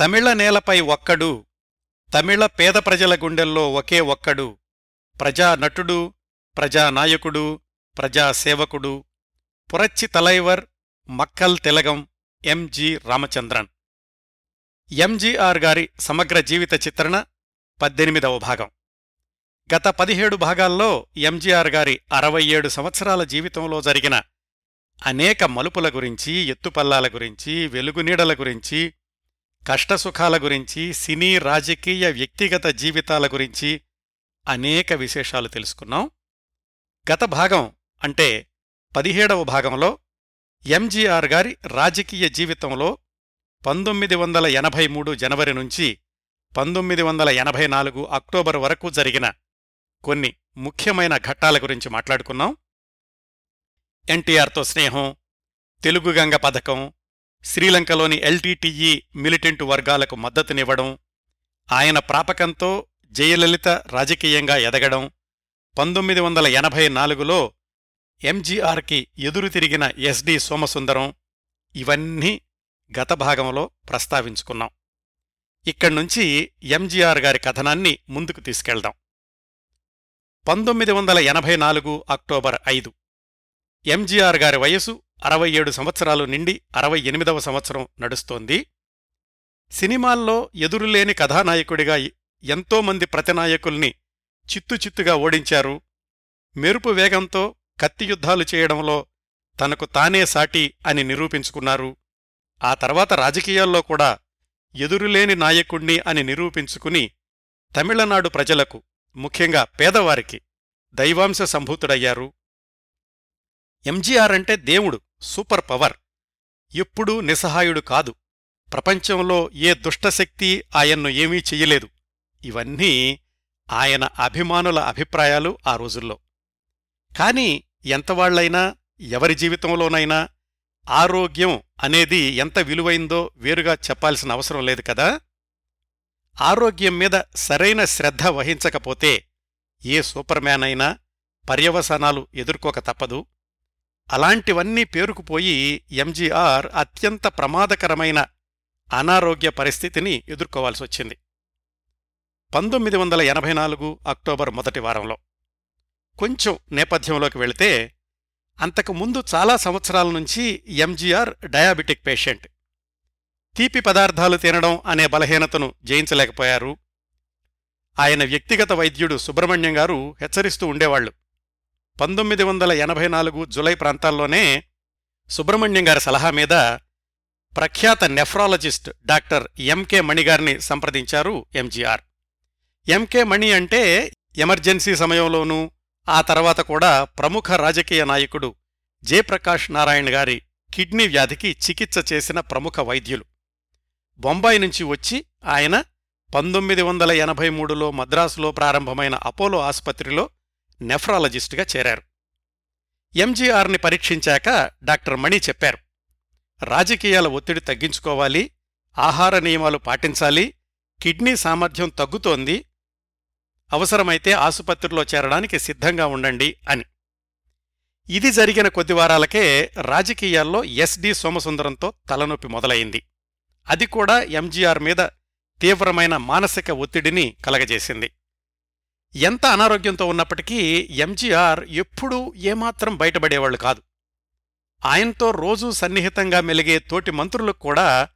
తమిళ నేలపై ఒక్కడు తమిళ పేద ప్రజల గుండెల్లో ఒకే ఒక్కడు ప్రజా నటుడు ప్రజానాయకుడు ప్రజాసేవకుడు పురచ్చి తలైవర్ మక్కల్ తిలగం ఎంజి రామచంద్రన్. ఎంజీఆర్ గారి సమగ్ర జీవిత చిత్రణ పద్దెనిమిదవ భాగం. గత పదిహేడు భాగాల్లో ఎంజీఆర్ గారి అరవై ఏడు సంవత్సరాల జీవితంలో జరిగిన అనేక మలుపుల గురించి ఎత్తుపల్లాల గురించి వెలుగునీడల గురించి కష్టసుఖాల గురించి సినీ రాజకీయ వ్యక్తిగత జీవితాల గురించి అనేక విశేషాలు తెలుసుకున్నాం. గత భాగం అంటే పదిహేడవ భాగంలో ఎంజీఆర్ గారి రాజకీయ జీవితంలో పంతొమ్మిది వందల ఎనభై మూడు జనవరి నుంచి పంతొమ్మిది వందల ఎనభై నాలుగు అక్టోబర్ వరకు జరిగిన కొన్ని ముఖ్యమైన ఘట్టాల గురించి మాట్లాడుకున్నాం. ఎన్టీఆర్తో స్నేహం తెలుగుగంగ పథకం శ్రీలంకలోని ఎల్టీటీఈ మిలిటెంట్ వర్గాలకు మద్దతునివ్వడం ఆయన ప్రాపకంతో జయలలిత రాజకీయంగా ఎదగడం పంతొమ్మిది వందల ఎనభై నాలుగులో ఎంజీఆర్కి ఎదురు తిరిగిన ఎస్డి సోమసుందరం ఇవన్నీ గత భాగంలో ప్రస్తావించుకున్నాం. ఇక్కడ్నుంచి ఎంజీఆర్ గారి కథనాన్ని ముందుకు తీసుకెళ్దాం. పంతొమ్మిది వందల ఎనభై నాలుగు అక్టోబర్ ఐదు. ఎంజీఆర్ గారి వయసు అరవై ఏడు సంవత్సరాలు నిండి అరవై ఎనిమిదవ సంవత్సరం నడుస్తోంది. సినిమాల్లో ఎదురులేని కథానాయకుడిగా ఎంతోమంది ప్రతినాయకుల్ని చిత్తుచిత్తుగా ఓడించారు. మెరుపు వేగంతో కత్తియుద్ధాలు చేయడంలో తనకు తానే సాటి అని నిరూపించుకున్నారు. ఆ తర్వాత రాజకీయాల్లో కూడా ఎదురులేని నాయకుణ్ణి అని నిరూపించుకుని తమిళనాడు ప్రజలకు ముఖ్యంగా పేదవారికి దైవాంశ సంభూతుడయ్యారు. ఎంజీఆర్ అంటే దేవుడు సూపర్ పవర్. ఎప్పుడూ నిస్సహాయుడు కాదు. ప్రపంచంలో ఏ దుష్టశక్తి ఆయన్ను ఏమీ చెయ్యలేదు. ఇవన్నీ ఆయన అభిమానుల అభిప్రాయాలు ఆ రోజుల్లో. కాని ఎంతవాళ్ళైనా ఎవరి జీవితంలోనైనా ఆరోగ్యం అనేది ఎంత విలువైందో వేరుగా చెప్పాల్సిన అవసరం లేదు కదా? ఆరోగ్యం మీద సరైన శ్రద్ధ వహించకపోతే ఏ సూపర్మ్యాన్ అయినా పర్యవసానాలు ఎదుర్కోక తప్పదు. అలాంటివన్నీ పేరుకుపోయి ఎంజీఆర్ అత్యంత ప్రమాదకరమైన అనారోగ్య పరిస్థితిని ఎదుర్కోవాల్సొచ్చింది పంతొమ్మిది వందల ఎనభై నాలుగు అక్టోబర్ మొదటి వారంలో. కొంచెం నేపథ్యంలోకి వెళితే అంతకు ముందు చాలా సంవత్సరాల నుంచి ఎంజీఆర్ డయాబెటిక్ పేషెంట్. తీపి పదార్థాలు తినడం అనే బలహీనతను జయించలేకపోయారు. ఆయన వ్యక్తిగత వైద్యుడు సుబ్రహ్మణ్యం గారు హెచ్చరిస్తూ ఉండేవాళ్ళు పంతొమ్మిది వందల ఎనభై నాలుగు జులై ప్రాంతాల్లోనే సుబ్రహ్మణ్యం గారి సలహా మీద ప్రఖ్యాత నెఫ్రాలజిస్ట్ డాక్టర్ ఎంకే మణిగారిని సంప్రదించారు ఎంజీఆర్. ఎంకే మణి అంటే ఎమర్జెన్సీ సమయంలోనూ ఆ తర్వాత కూడా ప్రముఖ రాజకీయ నాయకుడు జయప్రకాష్ నారాయణ గారి కిడ్నీ వ్యాధికి చికిత్స చేసిన ప్రముఖ వైద్యులు. బొంబాయి నుంచి వచ్చి ఆయన పంతొమ్మిది వందల ఎనభై మూడులో మద్రాసులో ప్రారంభమైన అపోలో ఆసుపత్రిలో నెఫ్రాలజిస్టుగా చేరారు. ఎంజీఆర్ని పరీక్షించాక డాక్టర్ మణి చెప్పారు. రాజకీయాల ఒత్తిడి తగ్గించుకోవాలి ఆహార నియమాలు పాటించాలి కిడ్నీ సామర్థ్యం తగ్గుతోంది అవసరమైతే ఆసుపత్రిలో చేరడానికి సిద్ధంగా ఉండండి అని. ఇది జరిగిన కొద్ది వారాలకే రాజకీయాల్లో ఎస్డి సోమసుందరంతో తలనొప్పి మొదలైంది. అది కూడా ఎంజీఆర్ మీద తీవ్రమైన మానసిక ఒత్తిడిని కలగజేసింది. ఎంత అనారోగ్యంతో ఉన్నప్పటికీ ఎంజీఆర్ ఎప్పుడూ ఏమాత్రం బయటపడేవాళ్ళు కాదు. ఆయనతో రోజూ సన్నిహితంగా మెలిగే తోటి మంత్రులకు కూడా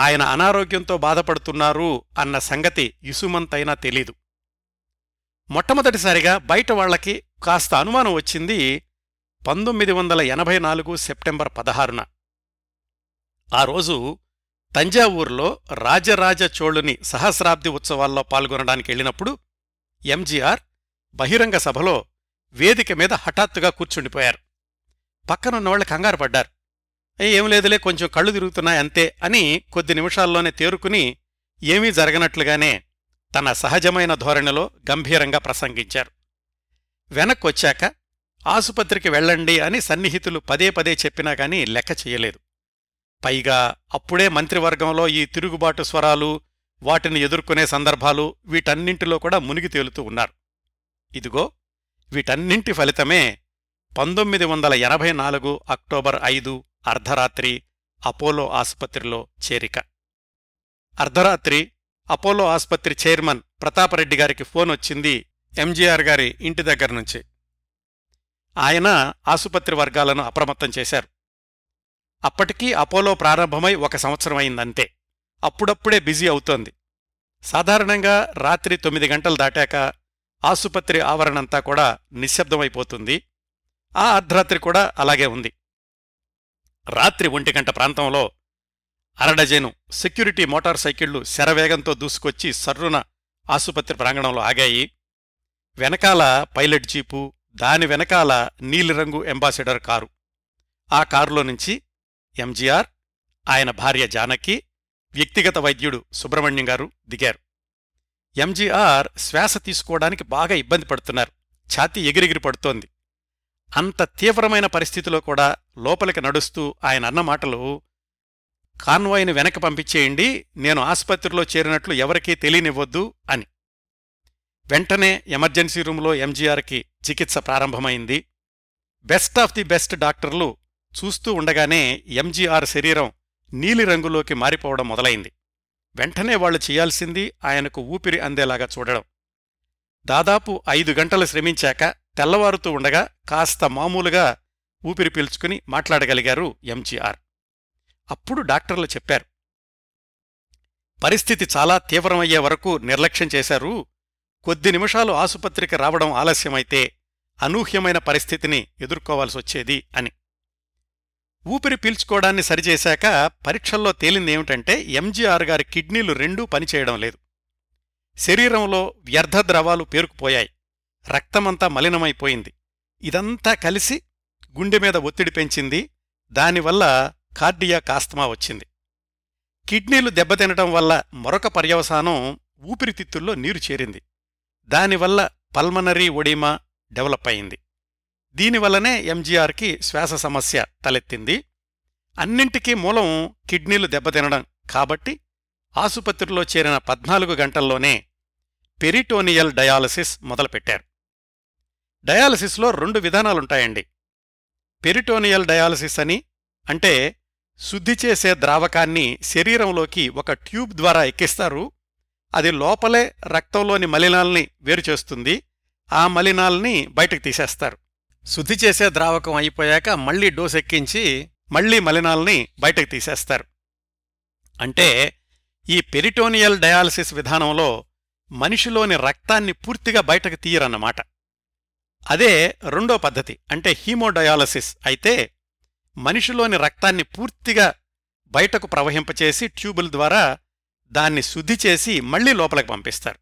ఆయన అనారోగ్యంతో బాధపడుతున్నారు అన్న సంగతి ఇసుమంతైనా తెలీదు. మొట్టమొదటిసారిగా బయట వాళ్ళకి కాస్త అనుమానం వచ్చింది పంతొమ్మిది వందల ఎనభై నాలుగు సెప్టెంబర్ పదహారున. ఆ రోజు తంజావూర్లో రాజరాజ చోళుని సహస్రాబ్ది ఉత్సవాల్లో పాల్గొనడానికి వెళ్ళినప్పుడు ఎంజీఆర్ బహిరంగ సభలో వేదిక మీద హఠాత్తుగా కూర్చుండిపోయారు. పక్కనున్నవాళ్ళు కంగారు పడ్డారు. ఏం లేదులే కొంచెం కళ్ళు తిరుగుతున్నాయి అంతే అని కొద్ది నిమిషాల్లోనే తేరుకుని ఏమీ జరగనట్లుగానే తన సహజమైన ధోరణిలో గంభీరంగా ప్రసంగించారు. వెనక్కొచ్చాక ఆసుపత్రికి వెళ్ళండి అని సన్నిహితులు పదే పదే చెప్పినా గాని లెక్క చెయ్యలేదు పైగా అప్పుడే మంత్రివర్గంలో ఈ తిరుగుబాటు స్వరాలు వాటిని ఎదుర్కొనే సందర్భాలు వీటన్నింటిలో కూడా మునిగి తేలుతూ ఉన్నారు. ఇదిగో వీటన్నింటి ఫలితమే పంతొమ్మిది వందల ఎనభై నాలుగు అక్టోబర్ ఐదు అర్ధరాత్రి అపోలో ఆసుపత్రిలో చేరిక. అర్ధరాత్రి అపోలో ఆసుపత్రి చైర్మన్ ప్రతాపరెడ్డి గారికి ఫోన్ వచ్చింది ఎంజీఆర్ గారి ఇంటి దగ్గర నుంచి. ఆయన ఆసుపత్రి వర్గాలను అప్రమత్తం చేశారు. అప్పటికీ అపోలో ప్రారంభమై ఒక సంవత్సరం అయిందంతే. అప్పుడప్పుడే బిజీ అవుతోంది. సాధారణంగా రాత్రి తొమ్మిది గంటలు దాటాక ఆసుపత్రి ఆవరణంతా కూడా నిశ్శబ్దమైపోతుంది. ఆ అర్ధరాత్రి కూడా అలాగే ఉంది. రాత్రి ఒంటి గంట ప్రాంతంలో అరడజేను సెక్యూరిటీ మోటార్ సైకిళ్ళు శరవేగంతో దూసుకొచ్చి సర్రున ఆసుపత్రి ప్రాంగణంలో ఆగాయి. వెనకాల పైలట్ జీపు దాని వెనకాల నీలిరంగు ఎంబాసిడర్ కారు. ఆ కారులో నుంచి ఎంజీఆర్ ఆయన భార్య జానకి వ్యక్తిగత వైద్యుడు సుబ్రహ్మణ్యం గారు దిగారు. ఎంజీఆర్ శ్వాస తీసుకోవడానికి బాగా ఇబ్బంది పడుతున్నారు. ఛాతీ ఎగిరిగిరి పడుతోంది. అంత తీవ్రమైన పరిస్థితిలో కూడా లోపలికి నడుస్తూ ఆయన అన్న మాటలు కాన్వాయ్ని వెనక పంపించేయండి నేను ఆసుపత్రిలో చేరినట్లు ఎవరికీ తెలియనివ్వద్దు అని. వెంటనే ఎమర్జెన్సీ రూంలో ఎంజీఆర్కి చికిత్స ప్రారంభమైంది. బెస్ట్ ఆఫ్ ది బెస్ట్ డాక్టర్లు చూస్తూ ఉండగానే ఎంజీఆర్ శరీరం నీలిరంగులోకి మారిపోవడం మొదలైంది. వెంటనే వాళ్ళు చేయాల్సింది ఆయనకు ఊపిరి అందేలాగా చూడడం. దాదాపు ఐదు గంటలు శ్రమించాక తెల్లవారుతూ ఉండగా కాస్త మామూలుగా ఊపిరి పీల్చుకుని మాట్లాడగలిగారు ఎంజీఆర్. అప్పుడు డాక్టర్లు చెప్పారు. పరిస్థితి చాలా తీవ్రమయ్యే వరకు నిర్లక్ష్యం చేశారు. కొద్ది నిమిషాలు ఆసుపత్రికి రావడం ఆలస్యమైతే అనూహ్యమైన పరిస్థితిని ఎదుర్కోవాల్సొచ్చేది అని. ఊపిరి పీల్చుకోవడాన్ని సరిచేశాక పరీక్షల్లో తేలిందేమిటంటే ఎంజీఆర్ గారి కిడ్నీలు రెండూ పనిచేయడం లేదు. శరీరంలో వ్యర్థ ద్రవాలు పేరుకుపోయాయి. రక్తమంతా మలినమైపోయింది. ఇదంతా కలిసి గుండె మీద ఒత్తిడి పెంచింది. దానివల్ల కార్డియా కాస్తమా వచ్చింది. కిడ్నీలు దెబ్బతినటం వల్ల మరొక పర్యవసానం ఊపిరితిత్తుల్లో నీరు చేరింది. దానివల్ల పల్మనరీ ఒడిమా డెవలప్ అయింది. దీనివల్లనే ఎంజీఆర్కి శ్వాస సమస్య తలెత్తింది. అన్నింటికీ మూలం కిడ్నీలు దెబ్బతినడం కాబట్టి ఆసుపత్రిలో చేరిన పద్నాలుగు గంటల్లోనే పెరిటోనియల్ డయాలసిస్ మొదలుపెట్టారు. డయాలసిస్లో రెండు విధానాలుంటాయండి. పెరిటోనియల్ డయాలసిస్ అని అంటే శుద్ధి చేసే ద్రావకాన్ని శరీరంలోకి ఒక ట్యూబ్ ద్వారా ఎక్కిస్తారు. అది లోపలే రక్తంలోని మలినాల్ని వేరుచేస్తుంది. ఆ మలినాల్ని బయటకు తీసేస్తారు. శుద్ధి చేసే ద్రావకం అయిపోయాక మళ్ళీ డోస్ ఎక్కించి మళ్ళీ మలినాల్ని బయటకు తీసేస్తారు. అంటే ఈ పెరిటోనియల్ డయాలసిస్ విధానంలో మనిషిలోని రక్తాన్ని పూర్తిగా బయటకు తీయరన్నమాట. అదే రెండో పద్ధతి అంటే హీమోడయాలసిస్ అయితే మనిషిలోని రక్తాన్ని పూర్తిగా బయటకు ప్రవహింపచేసి ట్యూబుల ద్వారా దాన్ని శుద్ధి చేసి మళ్ళీ లోపలికి పంపిస్తారు.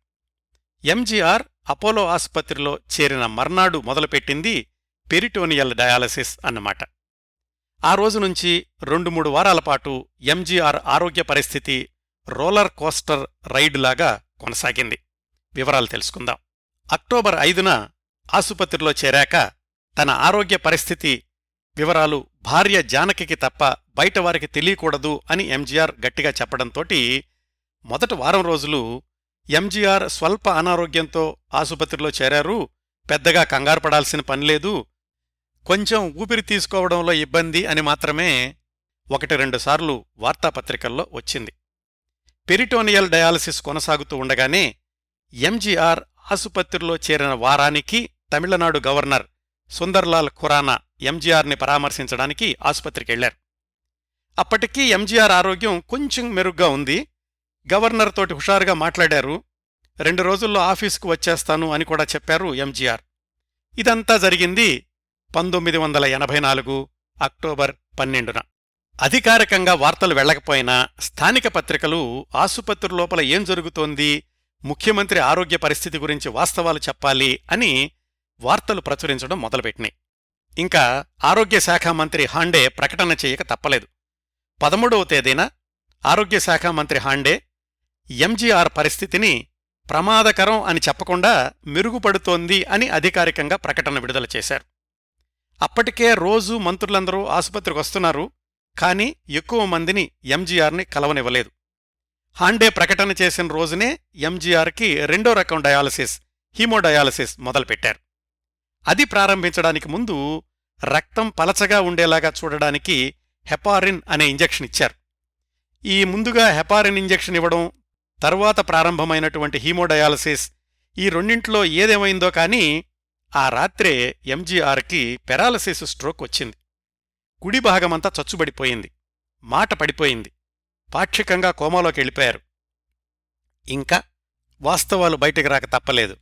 ఎంజీఆర్ అపోలో ఆసుపత్రిలో చేరిన మర్నాడు మొదలుపెట్టింది పెరిటోనియల్ డయాలసిస్ అన్నమాట. ఆ రోజు నుంచి రెండు మూడు వారాల పాటు ఎంజీఆర్ ఆరోగ్య పరిస్థితి రోలర్ కోస్టర్ రైడ్లాగా కొనసాగింది. వివరాలు తెలుసుకుందాం. అక్టోబర్ ఐదున ఆసుపత్రిలో చేరాక తన ఆరోగ్య పరిస్థితి వివరాలు భార్య జానకికి తప్ప బయటవారికి తెలియకూడదు అని ఎంజీఆర్ గట్టిగా చెప్పడంతోటి మొదటి వారం రోజులు ఎంజీఆర్ స్వల్ప అనారోగ్యంతో ఆసుపత్రిలో చేరారు. పెద్దగా కంగారు పడాల్సిన పనిలేదు కొంచెం ఊపిరి తీసుకోవడంలో ఇబ్బంది అని మాత్రమే ఒకటి రెండుసార్లు వార్తాపత్రికల్లో వచ్చింది. పెరిటోనియల్ డయాలసిస్ కొనసాగుతూ ఉండగానే ఎంజీఆర్ ఆసుపత్రిలో చేరిన వారానికి తమిళనాడు గవర్నర్ సుందర్లాల్ ఖురానా ఎంజీఆర్ని పరామర్శించడానికి ఆసుపత్రికెళ్ళారు. అప్పటికీ ఎంజీఆర్ ఆరోగ్యం కొంచెం మెరుగ్గా ఉంది. గవర్నర్ తోటి హుషారుగా మాట్లాడారు. రెండు రోజుల్లో ఆఫీసుకు వచ్చేస్తాను అని కూడా చెప్పారు ఎంజీఆర్. ఇదంతా జరిగింది పంతొమ్మిది వందల ఎనభై నాలుగు అక్టోబర్ పన్నెండున. అధికారికంగా వార్తలు వెళ్ళకపోయినా స్థానిక పత్రికలు ఆసుపత్రి లోపల ఏం జరుగుతోంది ముఖ్యమంత్రి ఆరోగ్య పరిస్థితి గురించి వాస్తవాలు చెప్పాలి అని వార్తలు ప్రచురించడం మొదలుపెట్టినాయి. ఇంకా ఆరోగ్య శాఖ మంత్రి హాండే ప్రకటన చేయక తప్పలేదు. పదమూడవ తేదీన ఆరోగ్య శాఖ మంత్రి హాండే ఎంజీఆర్ పరిస్థితిని ప్రమాదకరం అని చెప్పకుండా మెరుగుపడుతోంది అని అధికారికంగా ప్రకటన విడుదల చేశారు. అప్పటికే రోజూ మంత్రులందరూ ఆసుపత్రికి వస్తున్నారు కానీ ఎక్కువ మందిని ఎంజీఆర్ని కలవనివ్వలేదు. హాండే ప్రకటన చేసిన రోజునే ఎంజీఆర్కి రెండో రకం డయాలసిస్ హీమోడయాలసిస్ మొదలుపెట్టారు. అది ప్రారంభించడానికి ముందు రక్తం పలచగా ఉండేలాగా చూడడానికి హెపారిన్ అనే ఇంజెక్షన్ ఇచ్చారు. ఈ ముందుగా హెపారిన్ ఇంజెక్షన్ ఇవ్వడం తరువాత ప్రారంభమైనటువంటి హీమోడయాలసిస్ ఈ రెండింట్లో ఏదేమైందో కానీ ఆ రాత్రే ఎంజీఆర్కి పెరాలసిస్ స్ట్రోక్ వచ్చింది. కుడి భాగమంతా చచ్చుబడిపోయింది. మాట పడిపోయింది. పాక్షికంగా కోమాలోకి వెళ్ళిపోయారు. ఇంకా వాస్తవాలు బయటికి రాక తప్పలేదు.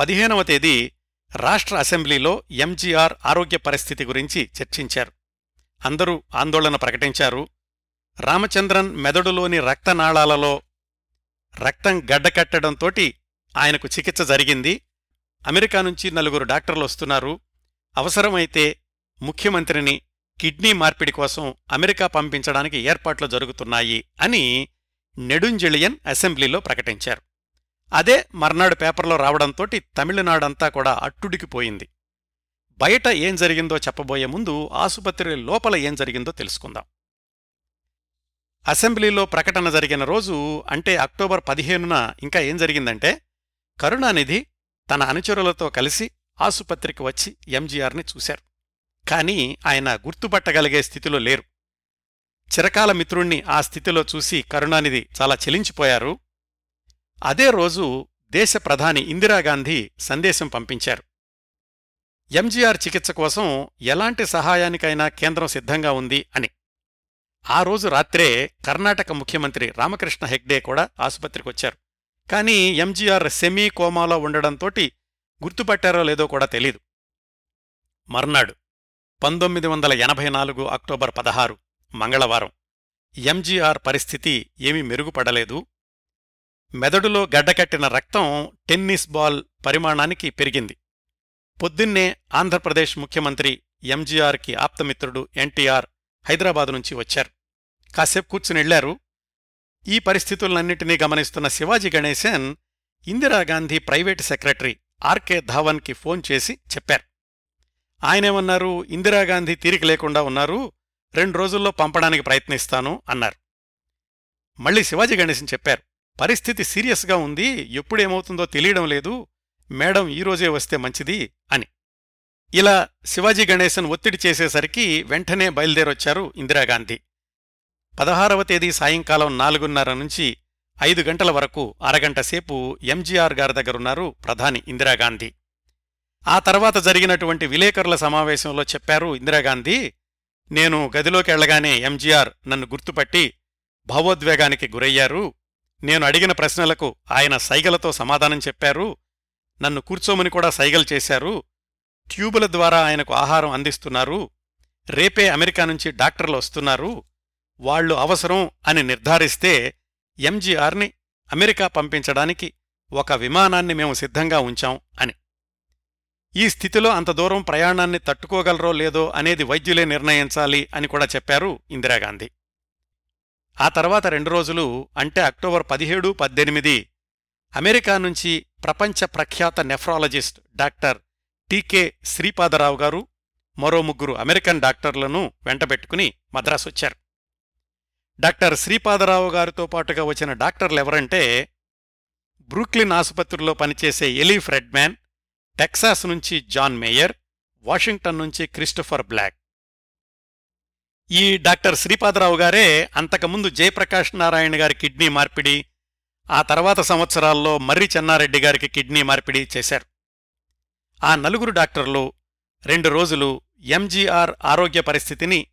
పదిహేనవ తేదీ రాష్ట్ర అసెంబ్లీలో ఎంజీఆర్ ఆరోగ్య పరిస్థితి గురించి చర్చించారు. అందరూ ఆందోళన ప్రకటించారు. రామచంద్రన్ మెదడులోని రక్తనాళాలలో రక్తం గడ్డకట్టడంతోటి ఆయనకు చికిత్స జరిగింది. అమెరికా నుంచి నలుగురు డాక్టర్లు వస్తున్నారు. అవసరమైతే ముఖ్యమంత్రిని కిడ్నీ మార్పిడి కోసం అమెరికా పంపించడానికి ఏర్పాట్లు జరుగుతున్నాయి అని నెడుంజెళియన్ అసెంబ్లీలో ప్రకటించారు. అదే మర్నాడు పేపర్లో రావడంతోటి తమిళనాడంతా కూడా అట్టుడికిపోయింది. బయట ఏం జరిగిందో చెప్పబోయే ముందు ఆసుపత్రి లోపల ఏం జరిగిందో తెలుసుకుందాం. అసెంబ్లీలో ప్రకటన జరిగిన రోజు అంటే అక్టోబర్ పదిహేనున ఇంకా ఏం జరిగిందంటే కరుణానిధి తన అనుచరులతో కలిసి ఆసుపత్రికి వచ్చి ఎంజీఆర్ని చూశారు. కాని ఆయన గుర్తుపట్టగలిగే స్థితిలో లేరు. చిరకాల మిత్రుణ్ణి ఆ స్థితిలో చూసి కరుణానిధి చాలా చెలించిపోయారు. అదే రోజు దేశ ప్రధాని ఇందిరాగాంధీ సందేశం పంపించారు. ఎంజీఆర్ చికిత్స కోసం ఎలాంటి సహాయానికైనా కేంద్రం సిద్ధంగా ఉంది అని. ఆ రోజు రాత్రే కర్ణాటక ముఖ్యమంత్రి రామకృష్ణ హెగ్డే కూడా ఆసుపత్రికొచ్చారు కానీ ఎంజీఆర్ సెమీ కోమాలో ఉండడంతో గుర్తుపట్టారో లేదో కూడా తెలీదు. మర్నాడు పంతొమ్మిది వందల ఎనభై నాలుగు అక్టోబర్ పదహారు మంగళవారం. ఎంజీఆర్ పరిస్థితి ఏమీ మెరుగుపడలేదు. మెదడులో గడ్డకట్టిన రక్తం టెన్నిస్ బాల్ పరిమాణానికి పెరిగింది. పొద్దున్నే ఆంధ్రప్రదేశ్ ముఖ్యమంత్రి ఎంజీఆర్కి ఆప్తమిత్రుడు ఎన్టీఆర్ హైదరాబాదు నుంచి వచ్చారు. కాసేపు కూర్చునెళ్ళారు ఈ పరిస్థితులన్నింటినీ గమనిస్తున్న Sivaji Ganesan Indira Gandhi private secretary RK ధావన్కి phone చేసి చెప్పారు. ఆయనేమన్నారు ఇందిరాగాంధీ తీరిక లేకుండా ఉన్నారు రెండు రోజుల్లో పంపడానికి ప్రయత్నిస్తాను అన్నారు. మళ్ళీ శివాజీ గణేశన్ చెప్పారు పరిస్థితి సీరియస్గా ఉంది ఎప్పుడేమవుతుందో తెలియడం లేదు మేడం ఈరోజే వస్తే మంచిది అని. ఇలా శివాజీ గణేశన్ ఒత్తిడి చేసేసరికి వెంటనే బయలుదేరొచ్చారు ఇందిరాగాంధీ. పదహారవ తేదీ సాయంకాలం నాలుగున్నర నుంచి ఐదు గంటల వరకు అరగంట సేపు ఎంజీఆర్ గారి దగ్గరున్నారు ప్రధాని ఇందిరాగాంధీ. ఆ తర్వాత జరిగినటువంటి విలేకరుల సమావేశంలో చెప్పారు ఇందిరాగాంధీ నేను గదిలోకి వెళ్ళగానే ఎంజీఆర్ నన్ను గుర్తుపట్టి భావోద్వేగానికి గురయ్యారు. నేను అడిగిన ప్రశ్నలకు ఆయన సైగలతో సమాధానం చెప్పారు. నన్ను కూర్చోమని కూడా సైగలు చేశారు. ట్యూబుల ద్వారా ఆయనకు ఆహారం అందిస్తున్నారు. రేపే అమెరికా నుంచి డాక్టర్లు వస్తున్నారు. వాళ్ళు అవసరం అని నిర్ధారిస్తే ఎంజీఆర్ని అమెరికా పంపించడానికి ఒక విమానాన్ని మేము సిద్ధంగా ఉంచాం అని. ఈ స్థితిలో అంత దూరం ప్రయాణాన్ని తట్టుకోగలరో లేదో అనేది వైద్యులే నిర్ణయించాలి అని కూడా చెప్పారు ఇందిరాగాంధీ. ఆ తర్వాత రెండు రోజులు అంటే అక్టోబర్ పదిహేడు పద్దెనిమిది అమెరికా నుంచి ప్రపంచ ప్రఖ్యాత నెఫ్రాలజిస్ట్ డాక్టర్ టీకే శ్రీపాదరావు గారు మరో ముగ్గురు అమెరికన్ డాక్టర్లను వెంటబెట్టుకుని మద్రాసొచ్చారు. డాక్టర్ శ్రీపాదరావు గారితో పాటుగా వచ్చిన డాక్టర్లు ఎవరంటే బ్రూక్లిన్ ఆసుపత్రిలో పనిచేసే ఎలీ ఫ్రెడ్మ్యాన్ టెక్సాస్ నుంచి జాన్ మేయర్ వాషింగ్టన్ నుంచి క్రిస్టోఫర్ బ్లాక్. ఈ డాక్టర్ శ్రీపాదరావు గారే అంతకుముందు జయప్రకాష్ నారాయణ గారి కిడ్నీ మార్పిడి ఆ తర్వాత సంవత్సరాల్లో మర్రి చెన్నారెడ్డి గారికి కిడ్నీ మార్పిడి చేశారు. ఆ నలుగురు డాక్టర్లు రెండు రోజులు ఎంజీఆర్ ఆరోగ్య పరిస్థితిని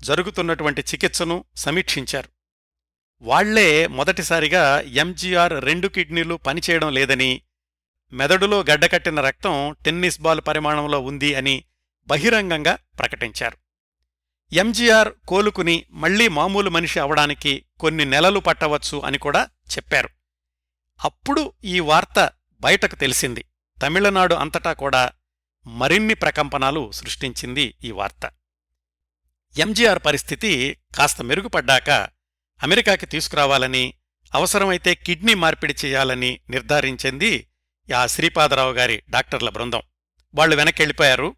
జరుగుతున్నటువంటి చికిత్సను సమీక్షించారు. వాళ్ళే మొదటిసారిగా ఎంజీఆర్ రెండు కిడ్నీలు పనిచేయడం లేదని మెదడులో గడ్డకట్టిన రక్తం టెన్నిస్ బాల్ పరిమాణంలో ఉంది అని బహిరంగంగా ప్రకటించారు. ఎంజీఆర్ కోలుకుని మళ్ళీ మామూలు మనిషి అవడానికి కొన్ని నెలలు పట్టవచ్చు అని కూడా చెప్పారు. అప్పుడు ఈ వార్త బయటకు తెలిసింది. తమిళనాడు అంతటా కూడా మరిన్ని ప్రకంపనాలు సృష్టించింది ఈ వార్త. ఎంజీఆర్ పరిస్థితి కాస్త మెరుగుపడ్డాక అమెరికాకి తీసుకురావాలని అవసరమైతే కిడ్నీ మార్పిడి చేయాలని నిర్ధారించింది ఆ శ్రీపాదరావు గారి డాక్టర్ల బృందం. వాళ్ళు వెనకెళ్ళిపోయారు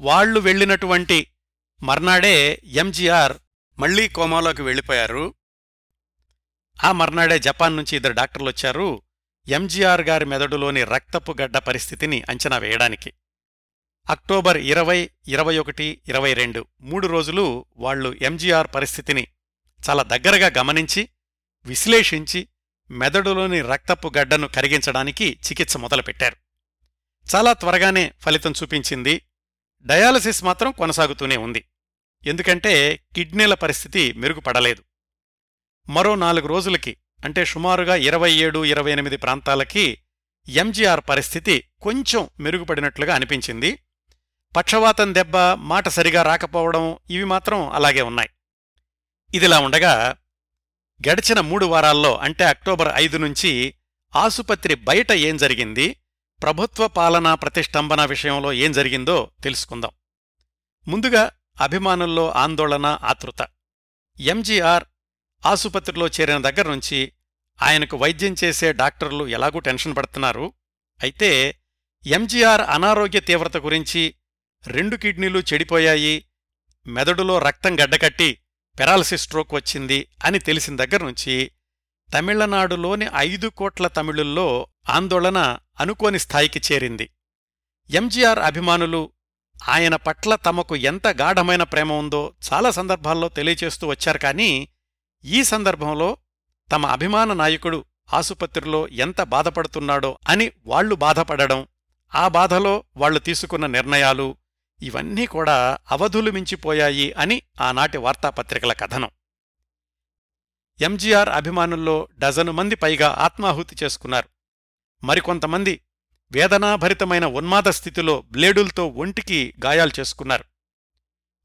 వాళ్ళు వెళ్ళినటువంటి మర్నాడే ఎంజీఆర్ మళ్ళీ కోమాలోకి వెళ్ళిపోయారు. ఆ మర్నాడే జపాన్ నుంచి ఇద్దరు డాక్టర్లొచ్చారు ఎంజీఆర్ గారి మెదడులోని రక్తపు గడ్డ పరిస్థితిని అంచనా వేయడానికి. అక్టోబర్ ఇరవై ఇరవై ఒకటి ఇరవై రెండు మూడు రోజులు వాళ్ళు ఎంజీఆర్ పరిస్థితిని చాలా దగ్గరగా గమనించి విశ్లేషించి మెదడులోని రక్తపు గడ్డను కరిగించడానికి చికిత్స మొదలుపెట్టారు. చాలా త్వరగానే ఫలితం చూపించింది. డయాలసిస్ మాత్రం కొనసాగుతూనే ఉంది. ఎందుకంటే కిడ్నీల పరిస్థితి మెరుగుపడలేదు. మరో నాలుగు రోజులకి అంటే సుమారుగా ఇరవై ఏడు ఇరవై ఎనిమిది ప్రాంతాలకి ఎంజీఆర్ పరిస్థితి కొంచెం మెరుగుపడినట్లుగా అనిపించింది. పక్షవాతం దెబ్బ మాట సరిగా రాకపోవడం ఇవి మాత్రం అలాగే ఉన్నాయి. ఇదిలా ఉండగా గడిచిన మూడు వారాల్లో అంటే అక్టోబర్ ఐదు నుంచి ఆసుపత్రి బయట ఏం జరిగింది ప్రభుత్వ పాలనా ప్రతిష్టంభన విషయంలో ఏం జరిగిందో తెలుసుకుందాం. ముందుగా అభిమానుల్లో ఆందోళన ఆతృత. ఎంజీఆర్ ఆసుపత్రిలో చేరిన దగ్గర నుంచి ఆయనకు వైద్యం చేసే డాక్టర్లు ఎలాగూ టెన్షన్ పడుతున్నారు. అయితే ఎంజీఆర్ అనారోగ్య తీవ్రత గురించి రెండు కిడ్నీలు చెడిపోయాయి. మెదడులో రక్తం గడ్డకట్టి పెరాలసిస్ స్ట్రోక్ వచ్చింది అని తెలిసిన దగ్గర నుంచి తమిళనాడులోని ఐదు కోట్ల తమిళుల్లో ఆందోళన అనుకోని స్థాయికి చేరింది. ఎంజీఆర్ అభిమానులు ఆయన పట్ల తమకు ఎంత గాఢమైన ప్రేమ ఉందో చాలా సందర్భాల్లో తెలియచేస్తూ వచ్చారు కానీ ఈ సందర్భంలో తమ అభిమాన నాయకుడు ఆసుపత్రిలో ఎంత బాధపడుతున్నాడో అని వాళ్ళు బాధపడడం ఆ బాధలో వాళ్ళు తీసుకున్న నిర్ణయాలు ఇవన్నీ కూడా అవధులు మించిపోయాయి అని ఆనాటి వార్తాపత్రికల కథనం. ఎంజీఆర్ అభిమానుల్లో డజను మంది పైగా ఆత్మాహుతి చేసుకున్నారు. మరికొంతమంది వేదనాభరితమైన ఉన్మాద స్థితిలో బ్లేడులతో ఒంటికి గాయాలు చేసుకున్నారు.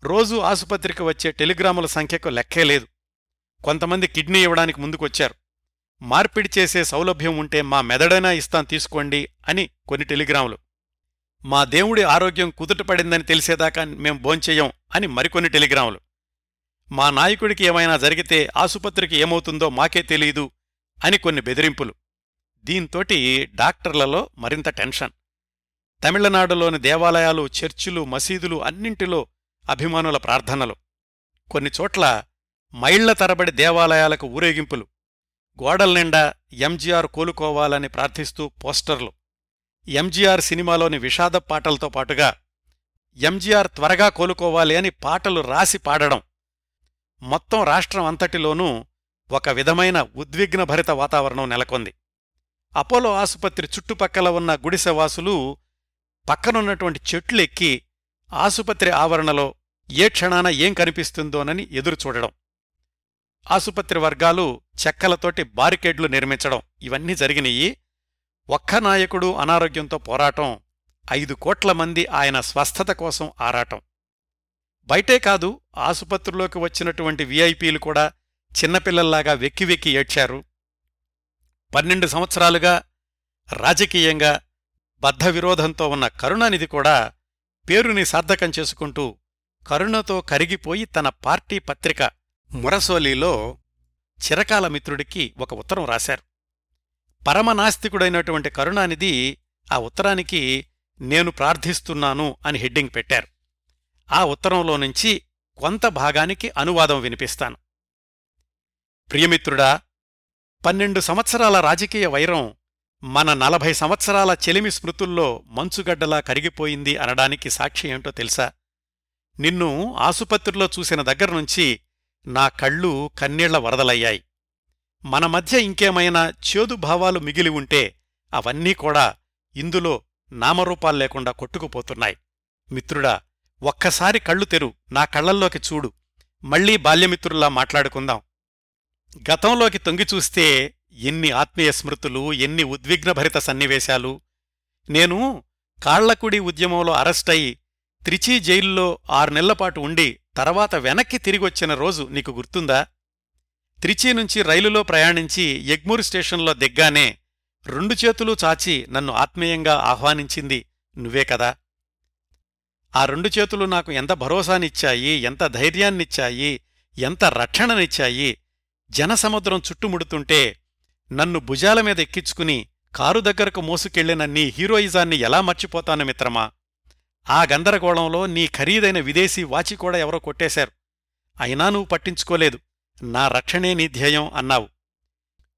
రోజూ ఆసుపత్రికి వచ్చే టెలిగ్రాముల సంఖ్యకు లెక్కే లేదు. కొంతమంది కిడ్నీ ఇవ్వడానికి ముందుకొచ్చారు. మార్పిడి చేసే సౌలభ్యం ఉంటే మా మెదడైనా ఇస్తాం తీసుకోండి అని కొన్ని టెలిగ్రాములు. మా దేవుడి ఆరోగ్యం కుదుటపడిందని తెలిసేదాకా మేం భోంచెయ్యం అని మరికొన్ని టెలిగ్రాములు. మా నాయకుడికి ఏమైనా జరిగితే ఆసుపత్రికి ఏమవుతుందో మాకే తెలీదు అని కొన్ని బెదిరింపులు. దీంతోటి డాక్టర్లలో మరింత టెన్షన్. తమిళనాడులోని దేవాలయాలు చర్చిలు మసీదులు అన్నింటిలో అభిమానుల ప్రార్థనలు. కొన్ని చోట్ల మైళ్ళ తరబడి దేవాలయాలకు ఊరేగింపులు. గోడల నిండా ఎంజీఆర్ కోలుకోవాలని ప్రార్థిస్తూ పోస్టర్లు. ఎంజీఆర్ సినిమాలోని విషాద పాటలతో పాటుగా ఎంజీఆర్ త్వరగా కోలుకోవాలి అని పాటలు రాసి పాడడం మొత్తం రాష్ట్రం అంతటిలోనూ ఒక విధమైన ఉద్విగ్నభరిత వాతావరణం నెలకొంది. అపోలో ఆసుపత్రి చుట్టుపక్కల ఉన్న గుడిసెవాసులు పక్కనున్నటువంటి చెట్లు ఎక్కి ఆసుపత్రి ఆవరణలో ఏ క్షణాన ఏం కనిపిస్తుందోనని ఎదురుచూడడం ఆసుపత్రి వర్గాలు చెక్కలతోటి బారికేడ్లు నిర్మించడం ఇవన్నీ జరిగినయి. ఒక్క నాయకుడు అనారోగ్యంతో పోరాటం ఐదు కోట్ల మంది ఆయన స్వస్థత కోసం ఆరాటం. బయటే కాదు ఆసుపత్రిలోకి వచ్చినటువంటి విఐపీలు కూడా చిన్నపిల్లల్లాగా వెక్కి వెక్కి ఏడ్చారు. పన్నెండు సంవత్సరాలుగా రాజకీయంగా బద్ధవిరోధంతో ఉన్న కరుణానిధి కూడా పేరుని సార్థకం చేసుకుంటూ కరుణతో కరిగిపోయి తన పార్టీ పత్రిక మురసోలీలో చిరకాల మిత్రుడికి ఒక ఉత్తరం రాశారు. పరమనాస్తికుడైనటువంటి కరుణానిధి ఆ ఉత్తరానికి నేను ప్రార్థిస్తున్నాను అని హెడ్డింగ్ పెట్టారు. ఆ ఉత్తరంలో నుంచి కొంత భాగానికి అనువాదం వినిపిస్తాను. ప్రియమిత్రుడా పన్నెండు సంవత్సరాల రాజకీయ వైరం మన నలభై సంవత్సరాల చెలిమి స్మృతుల్లో మంచుగడ్డలా కరిగిపోయింది అనడానికి సాక్షి ఏంటో తెలుసా? నిన్ను ఆసుపత్రిలో చూసిన దగ్గర్నుంచి నా కళ్ళు కన్నీళ్ళ వరదలయ్యాయి. మన మధ్య ఇంకేమైనా చేదు భావాలు మిగిలి ఉంటే అవన్నీ కూడా ఇందులో నామరూపాలు లేకుండా కొట్టుకుపోతున్నాయి. మిత్రుడా ఒక్కసారి కళ్ళు తెరు నా కళ్ళల్లోకి చూడు. మళ్ళీ బాల్యమిత్రుల్లా మాట్లాడుకుందాం. గతంలోకి తొంగిచూస్తే ఎన్ని ఆత్మీయ స్మృతులు ఎన్ని ఉద్విగ్నభరిత సన్నివేశాలు. నేను కాళ్ళకుడి ఉద్యమంలో అరెస్టయి త్రిచీ జైల్లో ఆరు నెలలపాటు ఉండి తర్వాత వెనక్కి తిరిగొచ్చిన రోజు నీకు గుర్తుందా? త్రిచి నుంచి రైలులో ప్రయాణించి ఎగ్మూర్ స్టేషన్లో దిగ్గానే రెండు చేతులు చాచి నన్ను ఆత్మీయంగా ఆహ్వానించింది నువ్వే కదా. ఆ రెండు చేతులు నాకు ఎంత భరోసానిచ్చాయి ఎంత ధైర్యాన్నిచ్చాయి ఎంత రక్షణనిచ్చాయి జనసముద్రం చుట్టుముడుతుంటే నన్ను భుజాల మీద ఎక్కించుకుని కారు దగ్గరకు మోసుకెళ్ళిన నీ హీరోయిజాన్ని ఎలా మర్చిపోతాను మిత్రమా? ఆ గందరగోళంలో నీ ఖరీదైన విదేశీ వాచి కూడా ఎవరో కొట్టేశారు. అయినా నువ్వు పట్టించుకోలేదు. నా రక్షణే నీ ధ్యేయం అన్నావు.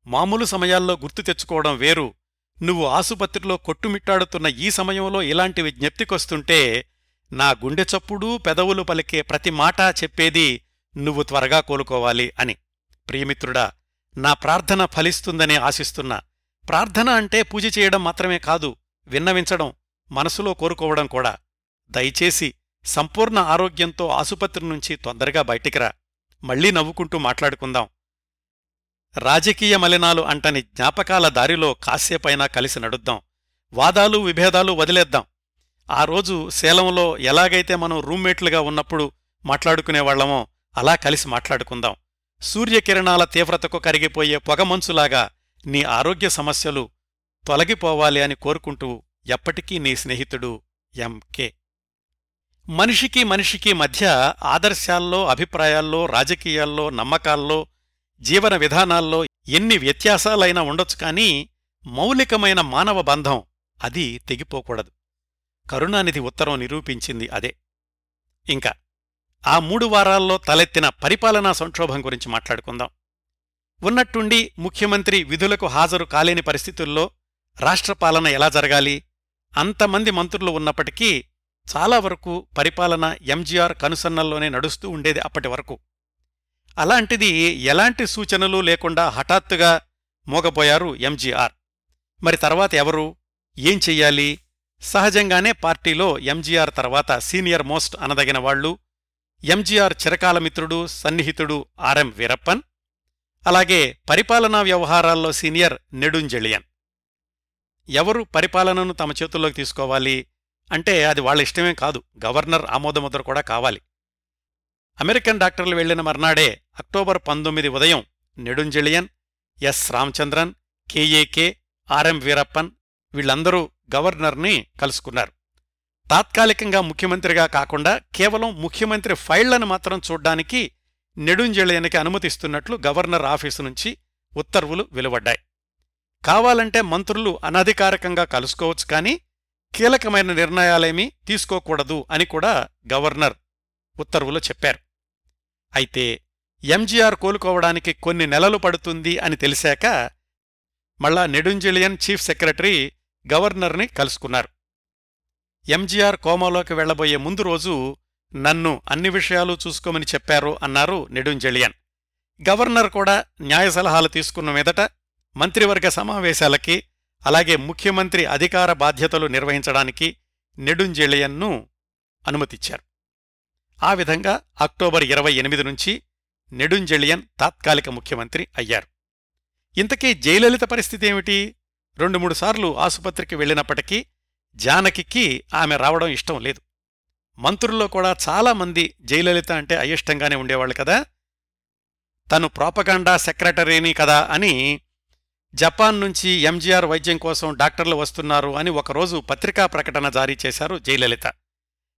మామూలు సమయాల్లో గుర్తు తెచ్చుకోవడం వేరు. నువ్వు ఆసుపత్రిలో కొట్టుమిట్టాడుతున్న ఈ సమయంలో ఇలాంటివి జ్ఞప్తికొస్తుంటే నా గుండె చప్పుడూ పెదవులు పలికే ప్రతి మాటా చెప్పేది నువ్వు త్వరగా కోలుకోవాలి అని. ప్రియమిత్రుడా నా ప్రార్థన ఫలిస్తుందని ఆశిస్తున్నా. ప్రార్థన అంటే పూజ చేయడం మాత్రమే కాదు విన్నవించడం మనసులో కోరుకోవడం కూడా. దయచేసి సంపూర్ణ ఆరోగ్యంతో ఆసుపత్రి నుంచి తొందరగా బయటికిరా మళ్ళీ నవ్వుకుంటూ మాట్లాడుకుందాం. రాజకీయ మలినాలు అంటని జ్ఞాపకాల దారిలో కాసేపైనా కలిసి నడుద్దాం. వాదాలు విభేదాలు వదిలేద్దాం. ఆ రోజు సేలంలో ఎలాగైతే మనం రూమ్మేట్లుగా ఉన్నప్పుడు మాట్లాడుకునేవాళ్ళమో అలా కలిసి మాట్లాడుకుందాం. సూర్యకిరణాల తీవ్రతకు కరిగిపోయే పొగమంచులాగా నీ ఆరోగ్య సమస్యలు తొలగిపోవాలి అని కోరుకుంటూ ఎప్పటికీ నీ స్నేహితుడు ఎంకే మనిషికి మనిషికి మధ్య ఆదర్శాల్లో అభిప్రాయాల్లో రాజకీయాల్లో నమ్మకాల్లో జీవన విధానాల్లో ఎన్ని వ్యత్యాసాలైనా ఉండొచ్చు కానీ మౌలికమైన మానవ బంధం అది తెగిపోకూడదు. కరుణానిధి ఉత్తరం నిరూపించింది అదే. ఇంకా ఆ మూడు వారాల్లో తలెత్తిన పరిపాలనా సంక్షోభం గురించి మాట్లాడుకుందాం. ఉన్నట్టుండి ముఖ్యమంత్రి విధులకు హాజరు కాలేని పరిస్థితుల్లో రాష్ట్రపాలన ఎలా జరగాలి? అంతమంది మంత్రులు ఉన్నప్పటికీ చాలా వరకు పరిపాలన ఎంజీఆర్ కనుసన్నల్లోనే నడుస్తూ ఉండేది అప్పటి వరకు. అలాంటిది ఎలాంటి సూచనలు లేకుండా హఠాత్తుగా మోగపోయారు ఎంజీఆర్ మరి తర్వాత ఎవరు? ఏం చెయ్యాలి? సహజంగానే పార్టీలో ఎంజీఆర్ తర్వాత సీనియర్ మోస్ట్ అనదగిన వాళ్ళు ఎంజీఆర్ చిరకాల మిత్రుడు సన్నిహితుడు ఆర్ఎం వీరప్పన్ అలాగే పరిపాలనా వ్యవహారాల్లో సీనియర్ నెడుంజలియన్. ఎవరు పరిపాలనను తమ చేతుల్లోకి తీసుకోవాలి? అంటే అది వాళ్ళ ఇష్టమే కాదు. గవర్నర్ ఆమోదముద్ర కూడా కావాలి. అమెరికన్ డాక్టర్లు వెళ్ళిన మర్నాడే అక్టోబర్ పంతొమ్మిది ఉదయం Nedunchezhiyan S. Ramachandran KAK RM Veerappan వీళ్ళందరూ గవర్నర్ని కలుసుకున్నారు. తాత్కాలికంగా ముఖ్యమంత్రిగా కాకుండా కేవలం ముఖ్యమంత్రి ఫైళ్ళను మాత్రం చూడ్డానికి నెడుంజలియన్కి అనుమతిస్తున్నట్లు గవర్నర్ ఆఫీసు నుంచి ఉత్తర్వులు వెలువడ్డాయి. కావాలంటే మంత్రులు అనధికారికంగా కలుసుకోవచ్చు కానీ కీలకమైన నిర్ణయాలేమీ తీసుకోకూడదు అని కూడా గవర్నర్ ఉత్తర్వులో చెప్పారు. అయితే ఎంజీఆర్ కోలుకోవడానికి కొన్ని నెలలు పడుతుంది అని తెలిసాక మళ్ళా నెడుంజెలియన్ చీఫ్ సెక్రటరీ గవర్నర్ని కలుసుకున్నారు. ఎంజీఆర్ కోమాలోకి వెళ్ళబోయే ముందు రోజు నన్ను అన్ని విషయాలు చూసుకోమని చెప్పారు అన్నారు నెడుంజెలియన్. గవర్నర్ కూడా న్యాయ సలహాలు తీసుకున్న మీదట మంత్రివర్గ సమావేశాలకి అలాగే ముఖ్యమంత్రి అధికార బాధ్యతలు నిర్వహించడానికి నెడుంజెలియన్ను అనుమతిచ్చారు. ఆ విధంగా అక్టోబర్ ఇరవై ఎనిమిది నుంచి నెడుంజెలియన్ తాత్కాలిక ముఖ్యమంత్రి అయ్యారు. ఇంతకీ జయలలిత పరిస్థితి ఏమిటి? రెండు మూడు సార్లు ఆసుపత్రికి వెళ్ళినప్పటికీ జానకికి ఆమె రావడం ఇష్టం లేదు. మంత్రుల్లో కూడా చాలామంది జయలలిత అంటే అయిష్టంగానే ఉండేవాళ్ళు కదా. తను ప్రాపగాండా సెక్రటరీని కదా అని జపాన్ నుంచి ఎంజీఆర్ వైద్యం కోసం డాక్టర్లు వస్తున్నారు అని ఒకరోజు పత్రికా ప్రకటన జారీ చేశారు జయలలిత.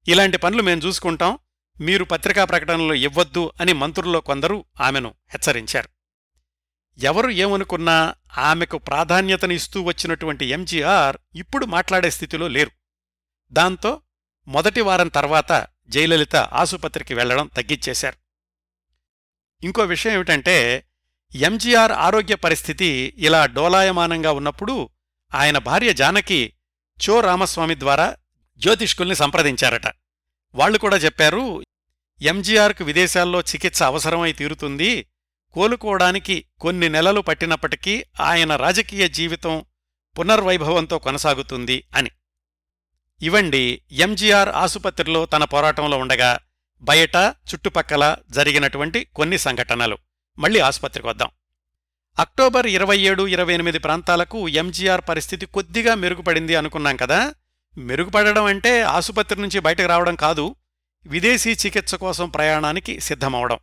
ఇలాంటి పనులు మేం చూసుకుంటాం మీరు పత్రికా ప్రకటనలు ఇవ్వద్దు అని మంత్రుల్లో కొందరు ఆమెను హెచ్చరించారు. ఎవరు ఏమనుకున్నా ఆమెకు ప్రాధాన్యతనిస్తూ వచ్చినటువంటి ఎంజీఆర్ ఇప్పుడు మాట్లాడే స్థితిలో లేరు. దాంతో మొదటి వారం తర్వాత జయలలిత ఆసుపత్రికి వెళ్ళడం తగ్గిచ్చేశారు ఇంకో విషయం ఏమిటంటే ఎంజీఆర్ ఆరోగ్య పరిస్థితి ఇలా డోలాయమానంగా ఉన్నప్పుడు ఆయన భార్య జానకి చో రామస్వామి ద్వారా జ్యోతిష్కుల్ని సంప్రదించారట. వాళ్ళు కూడా చెప్పారు ఎంజీఆర్కు విదేశాల్లో చికిత్స అవసరమై తీరుతుంది. కోలుకోవడానికి కొన్ని నెలలు పట్టినప్పటికీ ఆయన రాజకీయ జీవితం పునర్వైభవంతో కొనసాగుతుంది అని. ఇవండి ఎంజీఆర్ ఆసుపత్రిలో తన పోరాటంలో ఉండగా బయట చుట్టుపక్కల జరిగినటువంటి కొన్ని సంఘటనలు. మళ్ళీ ఆసుపత్రికి వద్దాం. అక్టోబర్ ఇరవై ఏడు ఇరవై ఎనిమిది ప్రాంతాలకు ఎంజీఆర్ పరిస్థితి కొద్దిగా మెరుగుపడింది అనుకున్నాం కదా. మెరుగుపడడం అంటే ఆసుపత్రి నుంచి బయటకు రావడం కాదు విదేశీ చికిత్స కోసం ప్రయాణానికి సిద్ధమవడం.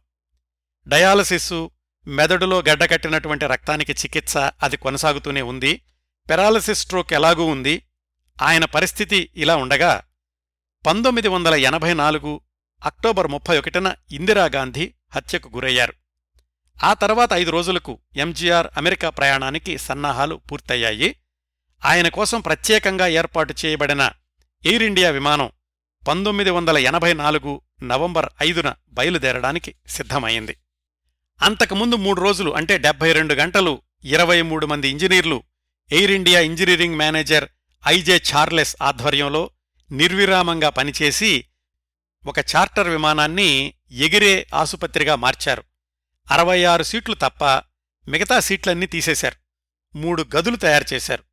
డయాలసిస్సు మెదడులో గడ్డకట్టినటువంటి రక్తానికి చికిత్స అది కొనసాగుతూనే ఉంది. పెరాలసిస్ స్ట్రోక్ ఎలాగూ ఉంది. ఆయన పరిస్థితి ఇలా ఉండగా పంతొమ్మిది వందల ఎనభై నాలుగు అక్టోబర్ ముప్పై ఒకటిన ఇందిరాగాంధీ హత్యకు గురయ్యారు. ఆ తర్వాత ఐదు రోజులకు ఎంజీఆర్ అమెరికా ప్రయాణానికి సన్నాహాలు పూర్తయ్యాయి. ఆయన కోసం ప్రత్యేకంగా ఏర్పాటు చేయబడిన ఎయిర్ ఇండియా విమానం పంతొమ్మిది వందల ఎనభై నాలుగు నవంబర్ ఐదున బయలుదేరడానికి సిద్ధమైంది. అంతకుముందు మూడు రోజులు అంటే డెబ్బై రెండు గంటలు ఇరవై మూడు మంది ఇంజనీర్లు Air India engineering manager IJ Charles ఆధ్వర్యంలో నిర్విరామంగా పనిచేసి ఒక చార్టర్ విమానాన్ని ఎగిరే ఆసుపత్రిగా మార్చారు. అరవై ఆరు సీట్లు తప్ప మిగతా సీట్లన్నీ తీసేశారు. మూడు గదులు తయారు చేశారు.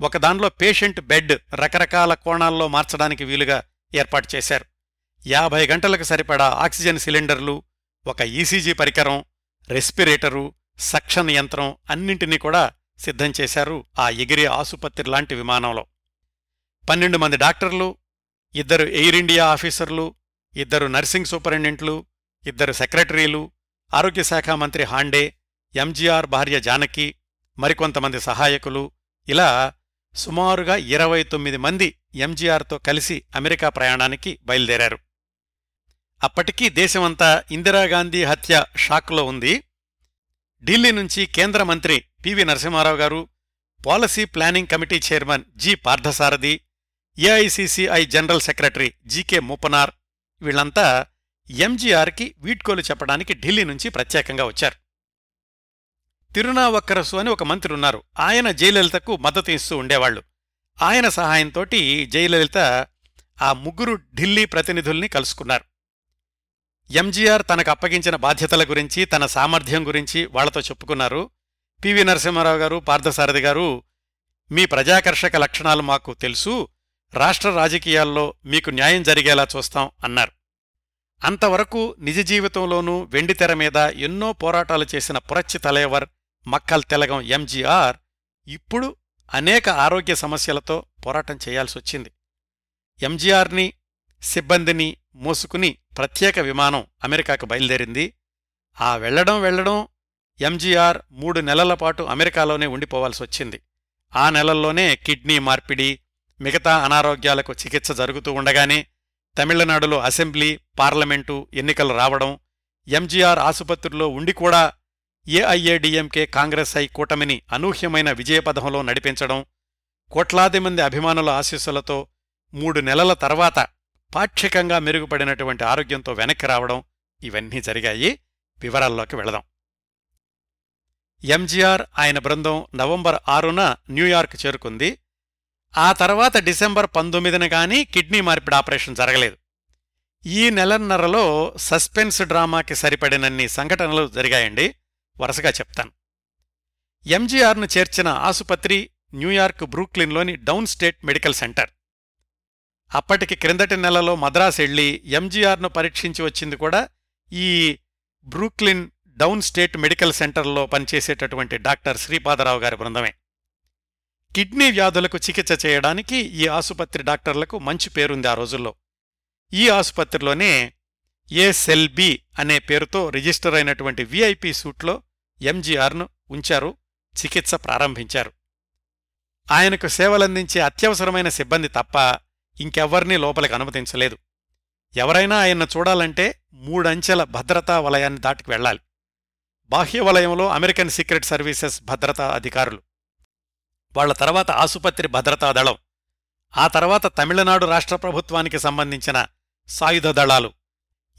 ఒకదానిలో పేషెంట్ బెడ్ రకరకాల కోణాల్లో మార్చడానికి వీలుగా ఏర్పాటు చేశారు. యాభై గంటలకు సరిపడా ఆక్సిజన్ సిలిండర్లు ఒక ఈసీజీ పరికరం రెస్పిరేటరు సక్షన్ యంత్రం అన్నింటినీ కూడా సిద్ధం చేశారు ఆ ఎగిరే ఆసుపత్రి లాంటి విమానంలో. పన్నెండు మంది డాక్టర్లు ఇద్దరు ఎయిర్ ఇండియా ఆఫీసర్లు ఇద్దరు నర్సింగ్ సూపరింటెండెంట్లు ఇద్దరు సెక్రటరీలు ఆరోగ్య శాఖ మంత్రి హాండే ఎంజీఆర్ భార్య జానకి మరికొంతమంది సహాయకులు ఇలా సుమారుగా ఇరవై తొమ్మిది మంది ఎంజీఆర్తో కలిసి అమెరికా ప్రయాణానికి బయలుదేరారు. అప్పటికీ దేశమంతా ఇందిరాగాంధీ హత్య షాక్లో ఉంది. ఢిల్లీ నుంచి కేంద్ర మంత్రి పివి నరసింహారావు గారు policy planning committee chairman G Parthasarathy AICCI general secretary GK Moopanar వీళ్ళంతా ఎంజీఆర్కి వీడ్కోలు చెప్పడానికి ఢిల్లీ నుంచి ప్రత్యేకంగా వచ్చారు. తిరునావక్కరసు అని ఒక మంత్రి ఉన్నారు. ఆయన జయలలితకు మద్దతు ఇస్తూ ఉండేవాళ్ళు ఆయన సహాయంతోటి జయలలిత ఆ ముగ్గురు ఢిల్లీ ప్రతినిధుల్ని కలుసుకున్నారు. ఎంజీఆర్ తనకు అప్పగించిన బాధ్యతల గురించి తన సామర్థ్యం గురించి వాళ్ళతో చెప్పుకున్నారు. పివి నరసింహారావు గారు పార్థసారథి గారు మీ ప్రజాకర్షక లక్షణాలు మాకు తెలుసు. రాష్ట్ర రాజకీయాల్లో మీకు న్యాయం జరిగేలా చూస్తాం అన్నారు. అంతవరకు నిజ జీవితంలోనూ వెండితెర మీద ఎన్నో పోరాటాలు చేసిన పురచ్చి తలైవర్ మక్కల్ తెలగం ఎంజీఆర్ ఇప్పుడు అనేక ఆరోగ్య సమస్యలతో పోరాటం చేయాల్సొచ్చింది ఎంజీఆర్ని సిబ్బందిని మోసుకుని ప్రత్యేక విమానం అమెరికాకు బయలుదేరింది. ఆ వెళ్ళడం వెళ్ళడం ఎంజీఆర్ మూడు నెలల పాటు అమెరికాలోనే ఉండిపోవాల్సొచ్చింది ఆ నెలల్లోనే కిడ్నీ మార్పిడి మిగతా అనారోగ్యాలకు చికిత్స జరుగుతూ ఉండగానే తమిళనాడులో అసెంబ్లీ పార్లమెంటు ఎన్నికలు రావడం ఎంజీఆర్ ఆసుపత్రిలో ఉండి కూడా ఏఐఏడీఎంకే కాంగ్రెస్ ఐ కూటమిని అనూహ్యమైన విజయపథంలో నడిపించడం కోట్లాది మంది అభిమానుల ఆశీస్సులతో మూడు నెలల తర్వాత పాక్షికంగా మెరుగుపడినటువంటి ఆరోగ్యంతో వెనక్కి రావడం ఇవన్నీ జరిగాయి. వివరాల్లోకి వెళదాం. ఎంజీఆర్ ఆయన బృందం నవంబర్ ఆరున న్యూయార్క్ చేరుకుంది. ఆ తర్వాత డిసెంబర్ పంతొమ్మిదిన కానీ కిడ్నీ మార్పిడి ఆపరేషన్ జరగలేదు. ఈ నెలన్నరలో సస్పెన్స్ డ్రామాకి సరిపడినన్ని సంఘటనలు జరిగాయండి. వరుసగా చెప్తాను. ఎంజీఆర్ను చేర్చిన ఆసుపత్రి న్యూయార్క్ బ్రూక్లిన్లోని డౌన్ స్టేట్ మెడికల్ సెంటర్. అప్పటికి క్రిందటి నెలలో మద్రాస్ వెళ్ళి ఎంజీఆర్ను పరీక్షించి వచ్చింది కూడా ఈ బ్రూక్లిన్ డౌన్ స్టేట్ మెడికల్ సెంటర్లో పనిచేసేటటువంటి డాక్టర్ శ్రీపాదరావు గారి బృందమే. కిడ్నీ వ్యాధులకు చికిత్స చేయడానికి ఈ ఆసుపత్రి డాక్టర్లకు మంచి పేరుంది ఆ రోజుల్లో. ఈ ఆసుపత్రిలోనే ఏ సెల్ బి అనే పేరుతో రిజిస్టర్ అయినటువంటి విఐపి సూట్లో ఎంజీఆర్ను ఉంచారు చికిత్స ప్రారంభించారు. ఆయనకు సేవలందించే అత్యవసరమైన సిబ్బంది తప్ప ఇంకెవ్వరినీ లోపలికి అనుమతించలేదు. ఎవరైనా ఆయన్ను చూడాలంటే మూడంచెల భద్రతా వలయాన్ని దాటికి వెళ్ళాలి బాహ్య వలయంలో అమెరికన్ సీక్రెట్ సర్వీసెస్ భద్రతా అధికారులు. వాళ్ళ తర్వాత ఆసుపత్రి భద్రతా దళం. ఆ తర్వాత తమిళనాడు రాష్ట్ర ప్రభుత్వానికి సంబంధించిన సాయుధ దళాలు.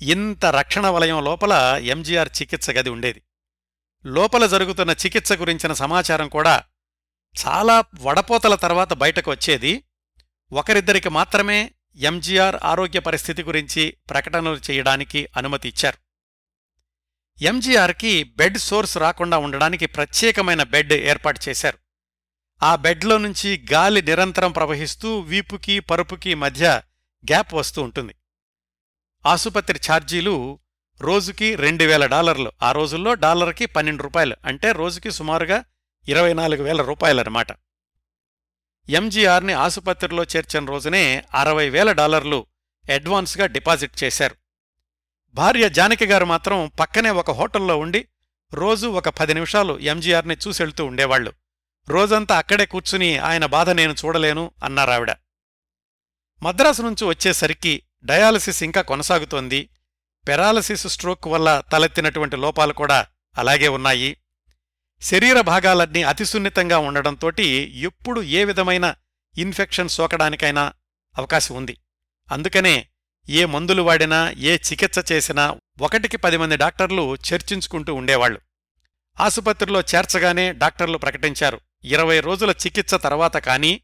ఇంత రక్షణ వలయం లోపల ఎంజీఆర్ చికిత్స గది ఉండేది. లోపల జరుగుతున్న చికిత్స గురించిన సమాచారం కూడా చాలా వడపోతల తర్వాత బయటకు వచ్చేది. ఒకరిద్దరికి మాత్రమే ఎంజీఆర్ ఆరోగ్య పరిస్థితి గురించి ప్రకటనలు చేయడానికి అనుమతి ఇచ్చారు. ఎంజీఆర్కి బెడ్ సోర్స్ రాకుండా ఉండడానికి ప్రత్యేకమైన బెడ్ ఏర్పాటు చేశారు. ఆ బెడ్లో నుంచి గాలి నిరంతరం ప్రవహిస్తూ వీపుకి పరుపుకి మధ్య గ్యాప్ వస్తూ ఉంటుంది. ఆసుపత్రి ఛార్జీలు రోజుకి రెండు వేల డాలర్లు. ఆ రోజుల్లో డాలర్కి పన్నెండు రూపాయలు. అంటే రోజుకి సుమారుగా ఇరవై నాలుగు వేల రూపాయలన్నమాట ఎంజీఆర్ని ఆసుపత్రిలో చేర్చిన రోజునే అరవై వేల డాలర్లు అడ్వాన్స్గా డిపాజిట్ చేశారు. భార్య జానకి గారు మాత్రం పక్కనే ఒక హోటల్లో ఉండి రోజూ ఒక పది నిమిషాలు ఎంజీఆర్ని చూసెళ్తూ ఉండేవాళ్ళు రోజంతా అక్కడే కూర్చుని ఆయన బాధ నేను చూడలేను అన్నారావిడ మద్రాసు నుంచి వచ్చేసరికి డయాలసిస్ ఇంకా కొనసాగుతోంది. పెరాలసిస్ స్ట్రోక్ వల్ల తలెత్తినటువంటి లోపాలు కూడా అలాగే ఉన్నాయి. శరీర భాగాలన్నీ అతి సున్నితంగా ఉండడంతోటి ఎప్పుడు ఏ విధమైన ఇన్ఫెక్షన్ సోకడానికైనా అవకాశం ఉంది. అందుకనే ఏ మందులు వాడినా ఏ చికిత్స చేసినా ఒకటికి పది మంది డాక్టర్లు చర్చించుకుంటూ ఉండేవాళ్ళు ఆసుపత్రిలో చేర్చగానే డాక్టర్లు ప్రకటించారు. ఇరవై రోజుల చికిత్స తర్వాత కానీ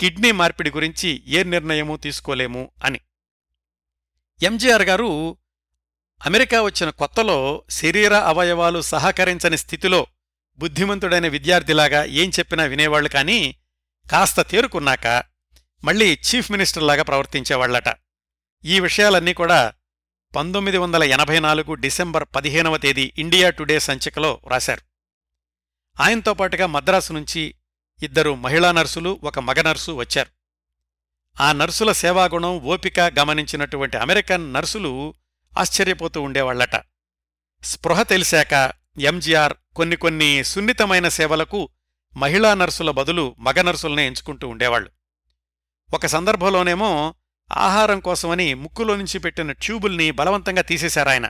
కిడ్నీ మార్పిడి గురించి ఏ నిర్ణయమూ తీసుకోలేము అని. ఎంజీఆర్ గారు అమెరికా వచ్చిన కొత్తలో శరీర అవయవాలు సహకరించని స్థితిలో బుద్ధిమంతుడైన విద్యార్థిలాగా ఏం చెప్పినా వినేవాళ్ళు కానీ కాస్త తేరుకున్నాక మళ్ళీ చీఫ్ మినిస్టర్లాగా ప్రవర్తించేవాళ్ళట ఈ విషయాలన్నీ కూడా పంతొమ్మిది వందల ఎనభై నాలుగు డిసెంబర్ పదిహేనవ తేదీ ఇండియా టుడే సంచికలో రాశారు. ఆయనతో పాటుగా మద్రాసు నుంచి ఇద్దరు మహిళా నర్సులు ఒక మగ నర్సు వచ్చారు. ఆ నర్సుల సేవాగుణం ఓపిక గమనించినటువంటి అమెరికన్ నర్సులు ఆశ్చర్యపోతూ ఉండేవాళ్ళట స్పృహ తెలిసాక ఎంజీఆర్ కొన్ని కొన్ని సున్నితమైన సేవలకు మహిళా నర్సుల బదులు మగ నర్సుల్నే ఎంచుకుంటూ ఉండేవాళ్ళు ఒక సందర్భంలోనేమో ఆహారం కోసమని ముక్కులో నుంచి పెట్టిన ట్యూబుల్ని బలవంతంగా తీసేశారాయన.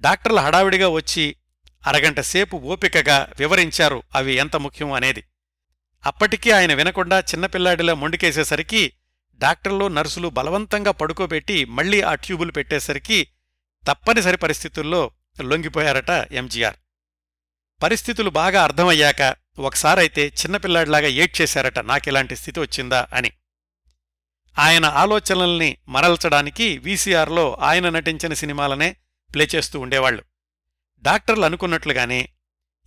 డాక్టర్ల హడావిడిగా వచ్చి అరగంట సేపు ఓపికగా వివరించారు అవి ఎంత ముఖ్యం అనేది. అప్పటికీ ఆయన వినకుండా చిన్నపిల్లాడిలా మొండికేసేసరికి డాక్టర్లు నర్సులు బలవంతంగా పడుకోబెట్టి మళ్ళీ ఆ ట్యూబులు పెట్టేసరికి తప్పనిసరి పరిస్థితుల్లో లొంగిపోయారట ఎంజీఆర్. పరిస్థితులు బాగా అర్థమయ్యాక ఒకసారైతే చిన్నపిల్లాడిలాగా ఏడ్చేశారట నాకిలాంటి స్థితి వచ్చిందా అని. ఆయన ఆలోచనల్ని మరల్చడానికి వీసీఆర్లో ఆయన నటించిన సినిమాలనే ప్లే చేస్తూ ఉండేవాళ్ళు డాక్టర్లు అనుకున్నట్లుగానే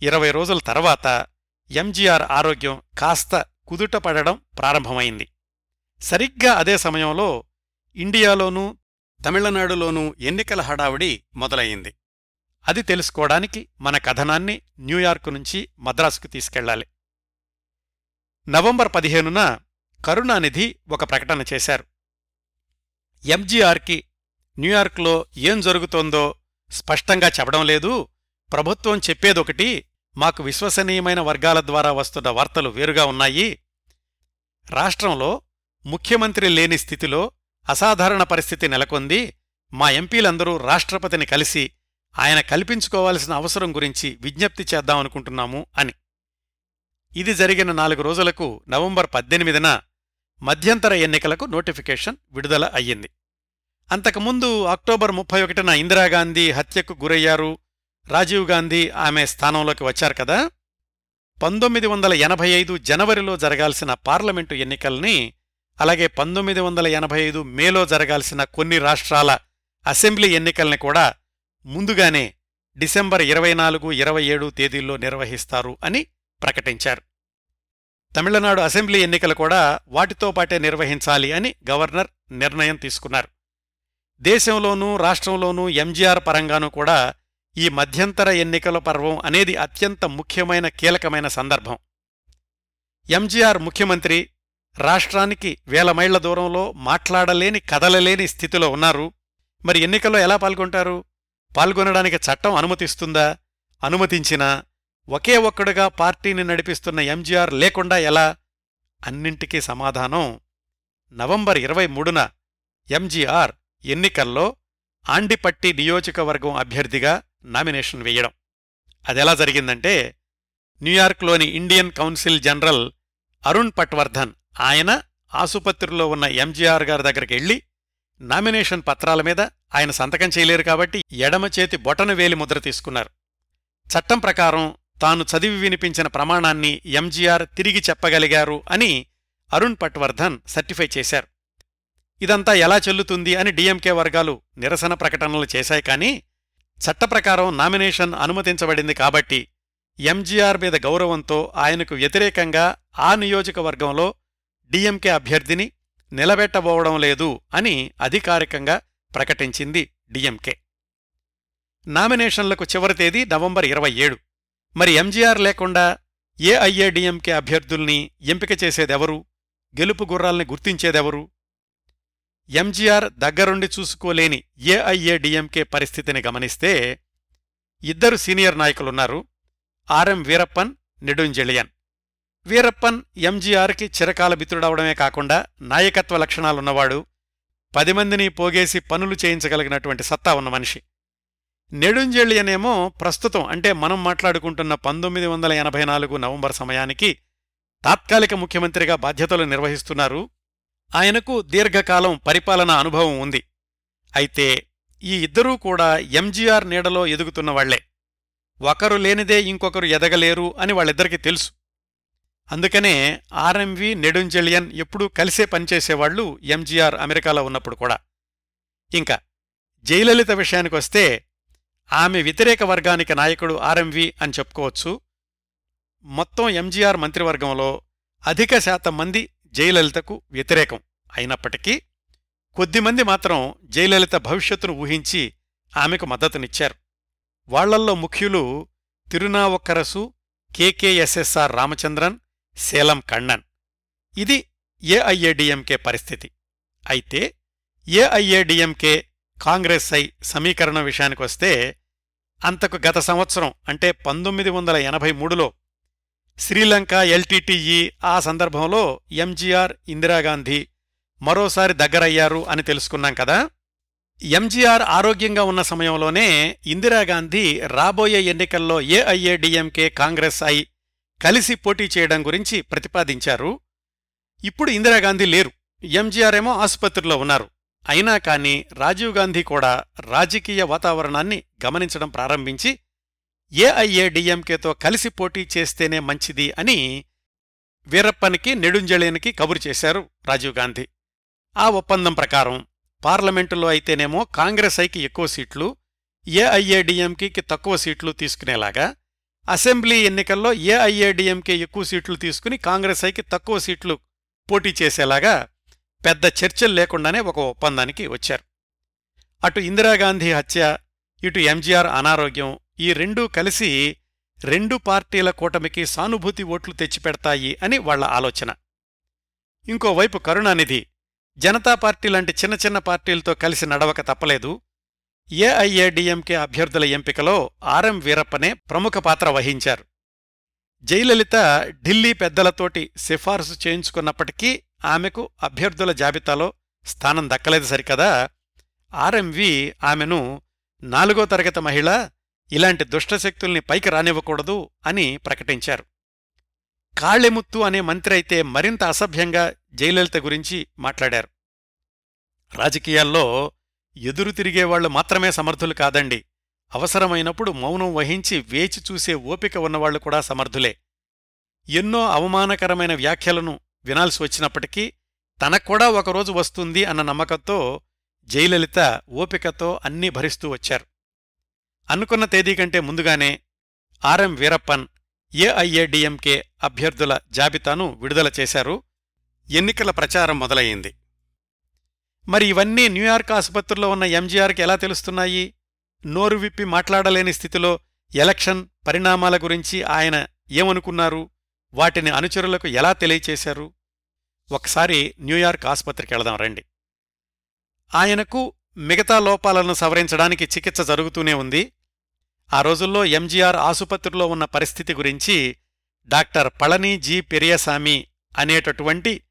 ఇరవై రోజుల తర్వాత ఎంజీఆర్ ఆరోగ్యం కాస్త కుదుట పడడం ప్రారంభమైంది. సరిగ్గా అదే సమయంలో ఇండియాలోనూ తమిళనాడులోనూ ఎన్నికల హడావిడి మొదలయింది అది తెలుసుకోవడానికి మన కథనాన్ని న్యూయార్క్ నుంచి మద్రాసుకు తీసుకెళ్ళాలి. నవంబర్ పదిహేనున కరుణానిధి ఒక ప్రకటన చేశారు. ఎంజీఆర్కి న్యూయార్క్లో ఏం జరుగుతోందో స్పష్టంగా చెప్పడం లేదు. ప్రభుత్వం చెప్పేదొకటి మాకు విశ్వసనీయమైన వర్గాల ద్వారా వస్తున్న వార్తలు వేరుగా ఉన్నాయి. రాష్ట్రంలో ముఖ్యమంత్రి లేని స్థితిలో అసాధారణ పరిస్థితి నెలకొంది. మా ఎంపీలందరూ రాష్ట్రపతిని కలిసి ఆయన కల్పించుకోవాల్సిన అవసరం గురించి విజ్ఞప్తి చేద్దామనుకుంటున్నాము అని. ఇది జరిగిన నాలుగు రోజులకు నవంబర్ పద్దెనిమిదిన మధ్యంతర ఎన్నికలకు నోటిఫికేషన్ విడుదల అయ్యింది. అంతకుముందు అక్టోబర్ ముప్పై ఒకటిన ఇందిరాగాంధీ హత్యకు గురయ్యారు. రాజీవ్ గాంధీ ఆమె స్థానంలోకి వచ్చారు కదా. పంతొమ్మిది వందల ఎనభై ఐదు జనవరిలో జరగాల్సిన పార్లమెంటు ఎన్నికల్ని అలాగే పంతొమ్మిది వందల ఎనభై ఐదు మేలో జరగాల్సిన కొన్ని రాష్ట్రాల అసెంబ్లీ ఎన్నికల్ని కూడా ముందుగానే డిసెంబర్ ఇరవై నాలుగు ఇరవై ఏడు తేదీల్లో నిర్వహిస్తారు అని ప్రకటించారు. తమిళనాడు అసెంబ్లీ ఎన్నికలు కూడా వాటితో పాటే నిర్వహించాలి అని గవర్నర్ నిర్ణయం తీసుకున్నారు. దేశంలోనూ రాష్ట్రంలోనూ ఎంజీఆర్ పరంగానూ కూడా ఈ మధ్యంతర ఎన్నికల పర్వం అనేది అత్యంత ముఖ్యమైన కీలకమైన సందర్భం. ఎంజీఆర్ ముఖ్యమంత్రి రాష్ట్రానికి వేల మైళ్ళ దూరంలో మాట్లాడలేని కదలలేని స్థితిలో ఉన్నారు. మరి ఎన్నికల్లో ఎలా పాల్గొంటారు? పాల్గొనడానికి చట్టం అనుమతిస్తుందా? అనుమతించినా ఒకే ఒక్కడుగా పార్టీని నడిపిస్తున్న ఎంజీఆర్ లేకుండా ఎలా? అన్నింటికీ సమాధానం నవంబర్ ఇరవై మూడున ఎంజీఆర్ ఎన్నికల్లో ఆండిపట్టి నియోజకవర్గం అభ్యర్థిగా నామినేషన్ వేయడం. అదెలా జరిగిందంటే న్యూయార్క్లోని Indian consul general Arun Patwardhan ఆయన ఆసుపత్రిలో ఉన్న ఎంజీఆర్ గారి దగ్గరికి వెళ్ళి నామినేషన్ పత్రాల మీద ఆయన సంతకం చేయలేరు కాబట్టి ఎడమ చేతి బొటన వేలి ముద్ర తీసుకున్నారు. చట్టం ప్రకారం తాను చదివి వినిపించిన ప్రమాణాన్ని ఎంజీఆర్ తిరిగి చెప్పగలిగారు అని అరుణ్ పట్వర్ధన్ సర్టిఫై చేశారు. ఇదంతా ఎలా చెల్లుతుంది అని డీఎంకే వర్గాలు నిరసన ప్రకటనలు చేశాయి కానీ చట్టప్రకారం నామినేషన్ అనుమతించబడింది కాబట్టి ఎంజీఆర్ మీద గౌరవంతో ఆయనకు వ్యతిరేకంగా ఆ నియోజకవర్గంలో డీఎంకే అభ్యర్థిని నిలబెట్టబోవడం లేదు అని అధికారికంగా ప్రకటించింది డీఎంకే. నామినేషన్లకు చివరి తేదీ నవంబర్ ఇరవై ఏడు. మరి ఎంజీఆర్ లేకుండా ఏఐఏడీఎంకే అభ్యర్థుల్ని ఎంపిక చేసేదెవరు? గెలుపు గుర్రాల్ని గుర్తించేదెవరు? ఎంజీఆర్ దగ్గరుండి చూసుకోలేని ఏఐఏడిఎంకే పరిస్థితిని గమనిస్తే ఇద్దరు సీనియర్ నాయకులున్నారు. ఆర్ఎం వీరప్పన్ నెడుంజెలియన్ వీరప్పన్ ఎంజీఆర్కి చిరకాల మిత్రుడవడమే కాకుండా నాయకత్వ లక్షణాలున్నవాడు. పది మందిని పోగేసి పనులు చేయించగలిగినటువంటి సత్తా ఉన్న మనిషి. నెడుంజెళియనేమో ప్రస్తుతం అంటే మనం మాట్లాడుకుంటున్న పంతొమ్మిది వందల ఎనభై నాలుగు నవంబర్ సమయానికి తాత్కాలిక ముఖ్యమంత్రిగా బాధ్యతలు నిర్వహిస్తున్నారు. ఆయనకు దీర్ఘకాలం పరిపాలనా అనుభవం ఉంది. అయితే ఈ ఇద్దరూ కూడా ఎంజీఆర్ నీడలో ఎదుగుతున్నవాళ్ళే ఒకరు లేనిదే ఇంకొకరు ఎదగలేరు అని వాళ్ళిద్దరికీ తెలుసు. అందుకనే ఆర్ఎంవి నెడుంజెలియన్ ఎప్పుడూ కలిసే పనిచేసేవాళ్ళు ఎంజీఆర్ అమెరికాలో ఉన్నప్పుడు కూడా. ఇంకా జయలలిత విషయానికొస్తే ఆమె వ్యతిరేక వర్గానికి నాయకుడు ఆర్ఎంవి అని చెప్పుకోవచ్చు. మొత్తం ఎంజీఆర్ మంత్రివర్గంలో అధిక శాతం మంది జయలలితకు వ్యతిరేకం అయినప్పటికీ కొద్దిమంది మాత్రం జయలలిత భవిష్యత్తును ఊహించి ఆమెకు మద్దతునిచ్చారు. వాళ్ళల్లో ముఖ్యులు తిరునావక్కరసు కేకేఎస్ఎస్ఆర్ రామచంద్రన్ సేలం కണ്ണన్ ఇది ఏఐఏడిఎంకే పరిస్థితి. అయితే ఏఐఏడిఎంకే కాంగ్రెస్ ఐ సమీకరణ విషయానికొస్తే అంతకు గత సంవత్సరం అంటే పంతొమ్మిది వందల ఎనభై మూడులో శ్రీలంక ఎల్టీటీఈ ఆ సందర్భంలో ఎంజీఆర్ ఇందిరాగాంధీ మరోసారి దగ్గరయ్యారు అని తెలుసుకున్నాం కదా. ఎంజీఆర్ ఆరోగ్యంగా ఉన్న సమయంలోనే ఇందిరాగాంధీ రాబోయే ఎన్నికల్లో ఏఐఏడిఎంకే కాంగ్రెస్ ఐ కలిసి పోటీ చేయడం గురించి ప్రతిపాదించారు. ఇప్పుడు ఇందిరాగాంధీ లేరు. ఎంజీఆర్ ఏమో ఆసుపత్రిలో ఉన్నారు. అయినా కానీ రాజీవ్ గాంధీ కూడా రాజకీయ వాతావరణాన్ని గమనించడం ప్రారంభించి ఏఐఏడిఎంకేతో కలిసి పోటీ చేస్తేనే మంచిది అని వీరప్పనికి నెడుంజళేనికి కబురు చేశారు రాజీవ్ గాంధీ. ఆ ఒప్పందం ప్రకారం పార్లమెంటులో అయితేనేమో కాంగ్రెస్ ఐకి ఎక్కువ సీట్లు ఏఐఏడిఎంకి తక్కువ సీట్లు తీసుకునేలాగా అసెంబ్లీ ఎన్నికల్లో ఏఐఏడిఎంకే ఎక్కువ సీట్లు తీసుకుని కాంగ్రెస్ ఐకి తక్కువ సీట్లు పోటీ చేసేలాగా పెద్ద చర్చలు లేకుండానే ఒక ఒప్పందానికి వచ్చారు. అటు ఇందిరాగాంధీ హత్య ఇటు ఎంజీఆర్ అనారోగ్యం ఈ రెండూ కలిసి రెండు పార్టీల కూటమికి సానుభూతి ఓట్లు తెచ్చిపెడతాయి అని వాళ్ళ ఆలోచన. ఇంకోవైపు కరుణానిధి జనతా పార్టీ లాంటి చిన్న చిన్న పార్టీలతో కలిసి నడవక తప్పలేదు. ఏఐఏడిఎంకే అభ్యర్థుల ఎంపికలో ఆర్ఎం వీరప్పనే ప్రముఖ పాత్ర వహించారు. జయలలిత ఢిల్లీ పెద్దలతోటి సిఫార్సు చేయించుకున్నప్పటికీ ఆమెకు అభ్యర్థుల జాబితాలో స్థానం దక్కలేదు సరికదా. ఆర్ఎంవి ఆమెను నాలుగో తరగతి మహిళ ఇలాంటి దుష్టశక్తుల్ని పైకి రానివ్వకూడదు అని ప్రకటించారు. కాళెముత్తు అనే మంత్రి అయితే మరింత అసభ్యంగా జయలలిత గురించి మాట్లాడారు. రాజకీయాల్లో ఎదురు తిరిగేవాళ్ళు మాత్రమే సమర్థులు కాదండి. అవసరమైనప్పుడు మౌనం వహించి వేచి చూసే ఓపిక ఉన్నవాళ్ళు కూడా సమర్థులే. ఎన్నో అవమానకరమైన వ్యాఖ్యలను వినాల్సి వచ్చినప్పటికీ తనక్కూడా ఒకరోజు వస్తుంది అన్న నమ్మకంతో జయలలిత ఓపికతో అన్నీ భరిస్తూ వచ్చారు. అనుకున్న తేదీ కంటే ముందుగానే ఆర్ఎం వీరప్పన్ ఏఐఏడిఎంకే అభ్యర్థుల జాబితాను విడుదల చేశారు. ఎన్నికల ప్రచారం మొదలయ్యింది. మరి ఇవన్నీ న్యూయార్క్ ఆసుపత్రిలో ఉన్న ఎంజీఆర్కి ఎలా తెలుస్తున్నాయి? నోరు విప్పి మాట్లాడలేని స్థితిలో ఎలక్షన్ పరిణామాల గురించి ఆయన ఏమనుకున్నారు? వాటిని అనుచరులకు ఎలా తెలియచేశారు? ఒకసారి న్యూయార్క్ ఆసుపత్రికి వెళదాం రండి. ఆయనకు మిగతా లోపాలను సవరించడానికి చికిత్స జరుగుతూనే ఉంది. ఆ రోజుల్లో ఎంజీఆర్ ఆసుపత్రిలో ఉన్న పరిస్థితి గురించి డాక్టర్ పళని జి పెరియసామి అనేటటువంటి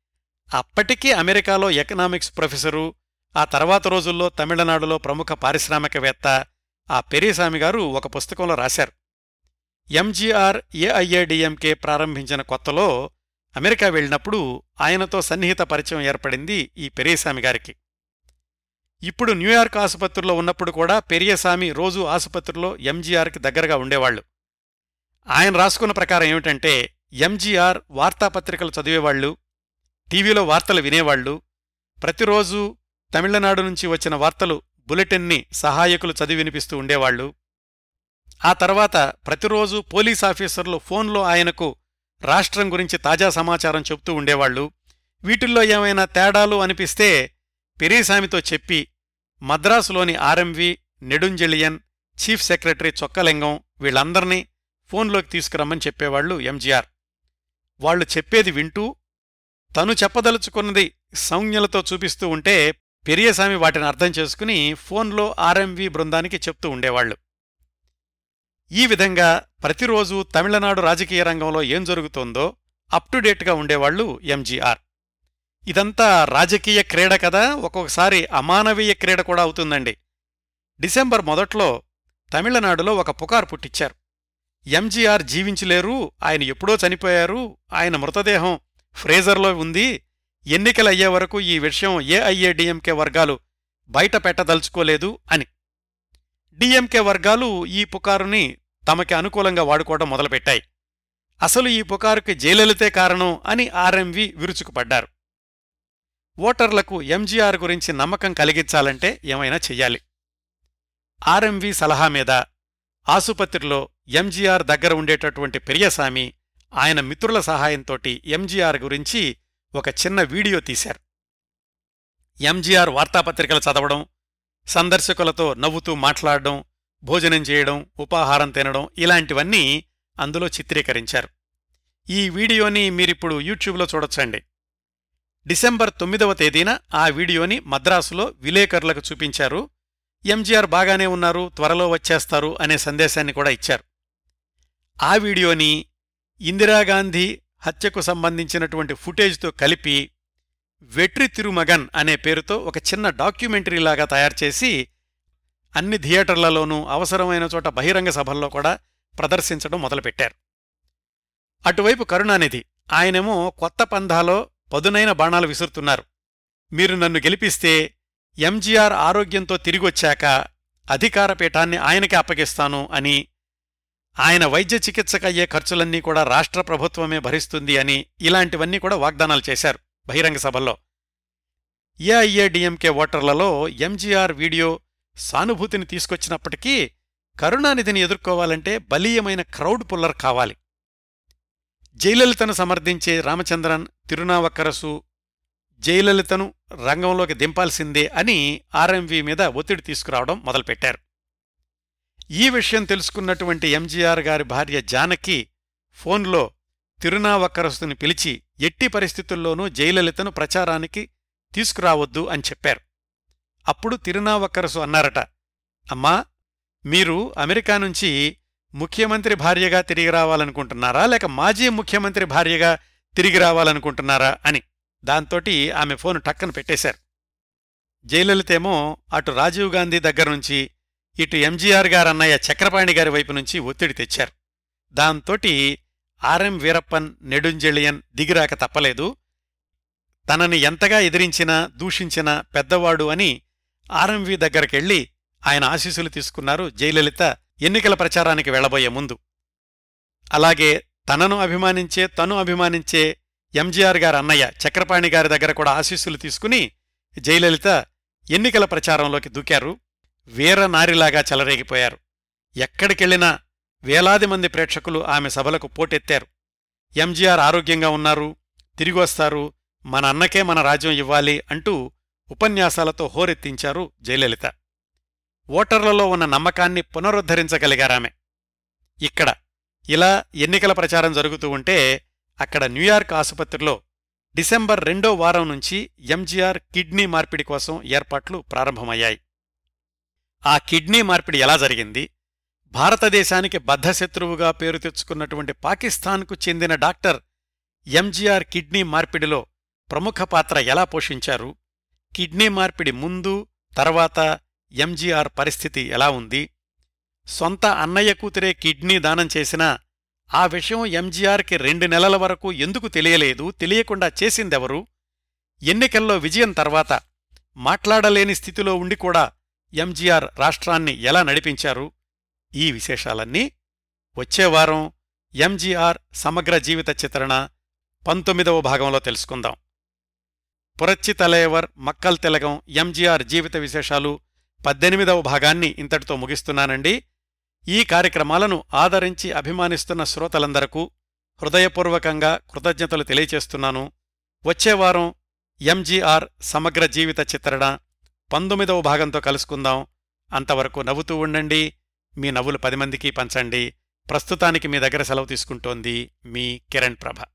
అప్పటికీ అమెరికాలో ఎకనామిక్స్ ప్రొఫెసరు ఆ తర్వాత రోజుల్లో తమిళనాడులో ప్రముఖ పారిశ్రామికవేత్త ఆ పెరియసామి గారు ఒక పుస్తకంలో రాశారు. ఎంజీఆర్ ఏఐఏడిఎంకే ప్రారంభించిన కొత్తలో అమెరికా వెళ్ళినప్పుడు ఆయనతో సన్నిహిత పరిచయం ఏర్పడింది ఈ పెరియసామి గారికి. ఇప్పుడు న్యూయార్క్ ఆసుపత్రిలో ఉన్నప్పుడు కూడా పెరియసామి రోజూ ఆసుపత్రిలో ఎంజీఆర్కి దగ్గరగా ఉండేవాళ్ళు ఆయన రాసుకున్న ప్రకారం ఏమిటంటే ఎంజీఆర్ వార్తాపత్రికలు చదివేవాళ్ళు టీవీలో వార్తలు వినేవాళ్ళు ప్రతిరోజూ తమిళనాడు నుంచి వచ్చిన వార్తలు బులెటిన్ని సహాయకులు చదివి వినిపిస్తూ ఉండేవాళ్ళు ఆ తర్వాత ప్రతిరోజు పోలీస్ ఆఫీసర్లు ఫోన్లో ఆయనకు రాష్ట్రం గురించి తాజా సమాచారం చెబుతూ ఉండేవాళ్ళు వీటిల్లో ఏమైనా తేడాలు అనిపిస్తే పెరీసామితో చెప్పి మద్రాసులోని ఆర్ఎంవి నెడుంజెలియన్ చీఫ్ సెక్రటరీ చొక్కలింగం వీళ్ళందర్నీ ఫోన్లోకి తీసుకురమ్మని చెప్పేవాళ్ళు ఎంజీఆర్. వాళ్ళు చెప్పేది వింటూ తను చెప్పదలుచుకున్నది సంజ్ఞలతో చూపిస్తూ ఉంటే పెరియసామి వాటిని అర్థం చేసుకుని ఫోన్లో ఆర్ఎంవి బృందానికి చెప్తూ ఉండేవాళ్ళు ఈ విధంగా ప్రతిరోజు తమిళనాడు రాజకీయ రంగంలో ఏం జరుగుతోందో అప్ టు డేట్గా ఉండేవాళ్ళు ఎంజీఆర్. ఇదంతా రాజకీయ క్రీడ కదా. ఒక్కొక్కసారి అమానవీయ క్రీడ కూడా అవుతుందండి. డిసెంబర్ మొదట్లో తమిళనాడులో ఒక పుకారు పుట్టించారు ఎంజీఆర్ జీవించలేరు ఆయన ఎప్పుడో చనిపోయారు ఆయన మృతదేహం ఫ్రేజర్లో ఉంది. ఎన్నికలయ్యే వరకు ఈ విషయం ఏఐఏడిఎంకే వర్గాలు బయట పెట్టదలుచుకోలేదు అని. డిఎంకే వర్గాలు ఈ పుకారుని తమకి అనుకూలంగా వాడుకోవడం మొదలుపెట్టాయి. అసలు ఈ పుకారుకి జయలలితే కారణం అని ఆర్ఎంవి విరుచుకుపడ్డారు. ఓటర్లకు ఎంజీఆర్ గురించి నమ్మకం కలిగించాలంటే ఏమైనా చెయ్యాలి. ఆర్ఎంవి సలహా మీద ఆసుపత్రిలో ఎంజీఆర్ దగ్గర ఉండేటటువంటి పెరియసామి ఆయన మిత్రుల సహాయంతోటి ఎంజీఆర్ గురించి ఒక చిన్న వీడియో తీశారు. ఎంజీఆర్ వార్తాపత్రికలు చదవడం సందర్శకులతో నవ్వుతూ మాట్లాడడం భోజనం చేయడం ఉపాహారం తినడం ఇలాంటివన్నీ అందులో చిత్రీకరించారు. ఈ వీడియోని మీరిప్పుడు యూట్యూబ్లో చూడొచ్చండి. డిసెంబర్ తొమ్మిదవ తేదీన ఆ వీడియోని మద్రాసులో విలేకరులకు చూపించారు. ఎంజీఆర్ బాగానే ఉన్నారు త్వరలో వచ్చేస్తారు అనే సందేశాన్ని కూడా ఇచ్చారు. ఆ వీడియోని ఇందిరాగాంధీ హత్యకు సంబంధించినటువంటి ఫుటేజ్తో కలిపి వెట్రి తిరుమగన్ అనే పేరుతో ఒక చిన్న డాక్యుమెంటరీలాగా తయారుచేసి అన్ని థియేటర్లలోనూ అవసరమైన చోట బహిరంగ సభల్లో కూడా ప్రదర్శించడం మొదలుపెట్టారు. అటువైపు కరుణానిధి ఆయనేమో కొత్త పంధాలో పదునైన బాణాలు విసురుతున్నారు. మీరు నన్ను గెలిపిస్తే ఎంజీఆర్ ఆరోగ్యంతో తిరిగొచ్చాక అధికార పీఠాన్ని అప్పగిస్తాను అని ఆయన వైద్య చికిత్సకయ్యే ఖర్చులన్నీ కూడా రాష్ట్ర ప్రభుత్వమే భరిస్తుంది అని ఇలాంటివన్నీ కూడా వాగ్దానాలు చేశారు బహిరంగ సభల్లో. ఏఐఏడిఎంకే ఓటర్లలో ఎంజీఆర్ వీడియో సానుభూతిని తీసుకొచ్చినప్పటికీ కరుణానిధిని ఎదుర్కోవాలంటే బలీయమైన క్రౌడ్ పుల్లర్ కావాలి. జయలలితను సమర్థించే రామచంద్రన్ తిరునావక్కరసు జయలలితను రంగంలోకి దింపాల్సిందే అని ఆర్ఎంవి మీద ఒత్తిడి తీసుకురావడం మొదలుపెట్టారు. ఈ విషయం తెలుసుకున్నటువంటి ఎంజీఆర్ గారి భార్య జానకి ఫోన్లో తిరునావక్కరసుని పిలిచి ఎట్టి పరిస్థితుల్లోనూ జయలలితను ప్రచారానికి తీసుకురావద్దు అని చెప్పారు. అప్పుడు తిరునావక్కరసు అన్నారట అమ్మా మీరు అమెరికా నుంచి ముఖ్యమంత్రి భార్యగా తిరిగి రావాలనుకుంటున్నారా? లేక మాజీ ముఖ్యమంత్రి భార్యగా తిరిగి రావాలనుకుంటున్నారా? అని. దాంతోటి ఆమె ఫోను టక్కన పెట్టేశారు. జయలలితేమో అటు రాజీవ్ గాంధీ దగ్గర నుంచి ఇటు ఎంజీఆర్ గారన్నయ్య చక్రపాణి గారి వైపు నుంచి ఒత్తిడి తెచ్చారు. దాంతోటి ఆర్ఎం వీరప్పన్ నెడుంజెళియన్ దిగిరాక తప్పలేదు. తనని ఎంతగా ఎదిరించినా దూషించినా పెద్దవాడు అని ఆర్ఎంవి దగ్గరకెళ్ళి ఆయన ఆశీస్సులు తీసుకున్నారు జయలలిత ఎన్నికల ప్రచారానికి వెళ్ళబోయే ముందు. అలాగే తనను అభిమానించే తను అభిమానించే ఎంజీఆర్ గారి అన్నయ్య చక్రపాణి గారి దగ్గర కూడా ఆశీస్సులు తీసుకుని జయలలిత ఎన్నికల ప్రచారంలోకి దూకారు. వీర నారిలాగా చెలరేగిపోయారు. ఎక్కడికెళ్ళినా వేలాది మంది ప్రేక్షకులు ఆమె సభలకు పోటెత్తారు. ఎంజీఆర్ ఆరోగ్యంగా ఉన్నారు తిరిగొస్తారు మన అన్నకే మన రాజ్యం ఇవ్వాలి అంటూ ఉపన్యాసాలతో హోరెత్తించారు జయలలిత. ఓటర్లలో ఉన్న నమ్మకాన్ని పునరుద్ధరించగలిగారామె. ఇక్కడ ఇలా ఎన్నికల ప్రచారం జరుగుతూ ఉంటే అక్కడ న్యూయార్క్ ఆసుపత్రిలో డిసెంబర్ రెండో వారం నుంచి ఎంజీఆర్ కిడ్నీ మార్పిడి కోసం ఏర్పాట్లు ప్రారంభమయ్యాయి. ఆ కిడ్నీ మార్పిడి ఎలా జరిగింది? భారతదేశానికి బద్ధశత్రువుగా పేరు తెచ్చుకున్నటువంటి పాకిస్తాన్కు చెందిన డాక్టర్ ఎంజీఆర్ కిడ్నీ మార్పిడిలో ప్రముఖ పాత్ర ఎలా పోషించారు? కిడ్నీ మార్పిడి ముందు తర్వాత ఎంజీఆర్ పరిస్థితి ఎలా ఉంది? సొంత అన్నయ్య కూతురే కిడ్నీ దానం చేసినా ఆ విషయం ఎంజీఆర్కి రెండు నెలల వరకు ఎందుకు తెలియలేదు? తెలియకుండా చేసిందెవరు? ఎన్నికల్లో విజయం తర్వాత మాట్లాడలేని స్థితిలో ఉండి కూడా ఎంజీఆర్ రాష్ట్రాన్ని ఎలా నడిపించారు? ఈ విశేషాలన్నీ వచ్చేవారం ఎంజీఆర్ సమగ్ర జీవిత చిత్రణ పంతొమ్మిదవ భాగంలో తెలుసుకుందాం. పురచ్చి తలయవర్ మక్కల్ తెలగం ఎంజీఆర్ జీవిత విశేషాలు పద్దెనిమిదవ భాగాన్ని ఇంతటితో ముగిస్తున్నానండి. ఈ కార్యక్రమాలను ఆదరించి అభిమానిస్తున్న శ్రోతలందరకు హృదయపూర్వకంగా కృతజ్ఞతలు తెలియచేస్తున్నాను. వచ్చేవారం ఎంజీఆర్ సమగ్ర జీవిత చిత్రణ పంతొమ్మిదవ భాగంతో కలుసుకుందాం. అంతవరకు నవ్వుతూ ఉండండి. మీ నవ్వులు పది మందికి పంచండి. ప్రస్తుతానికి మీ దగ్గర సెలవు తీసుకుంటోంది మీ కిరణ్ ప్రభ.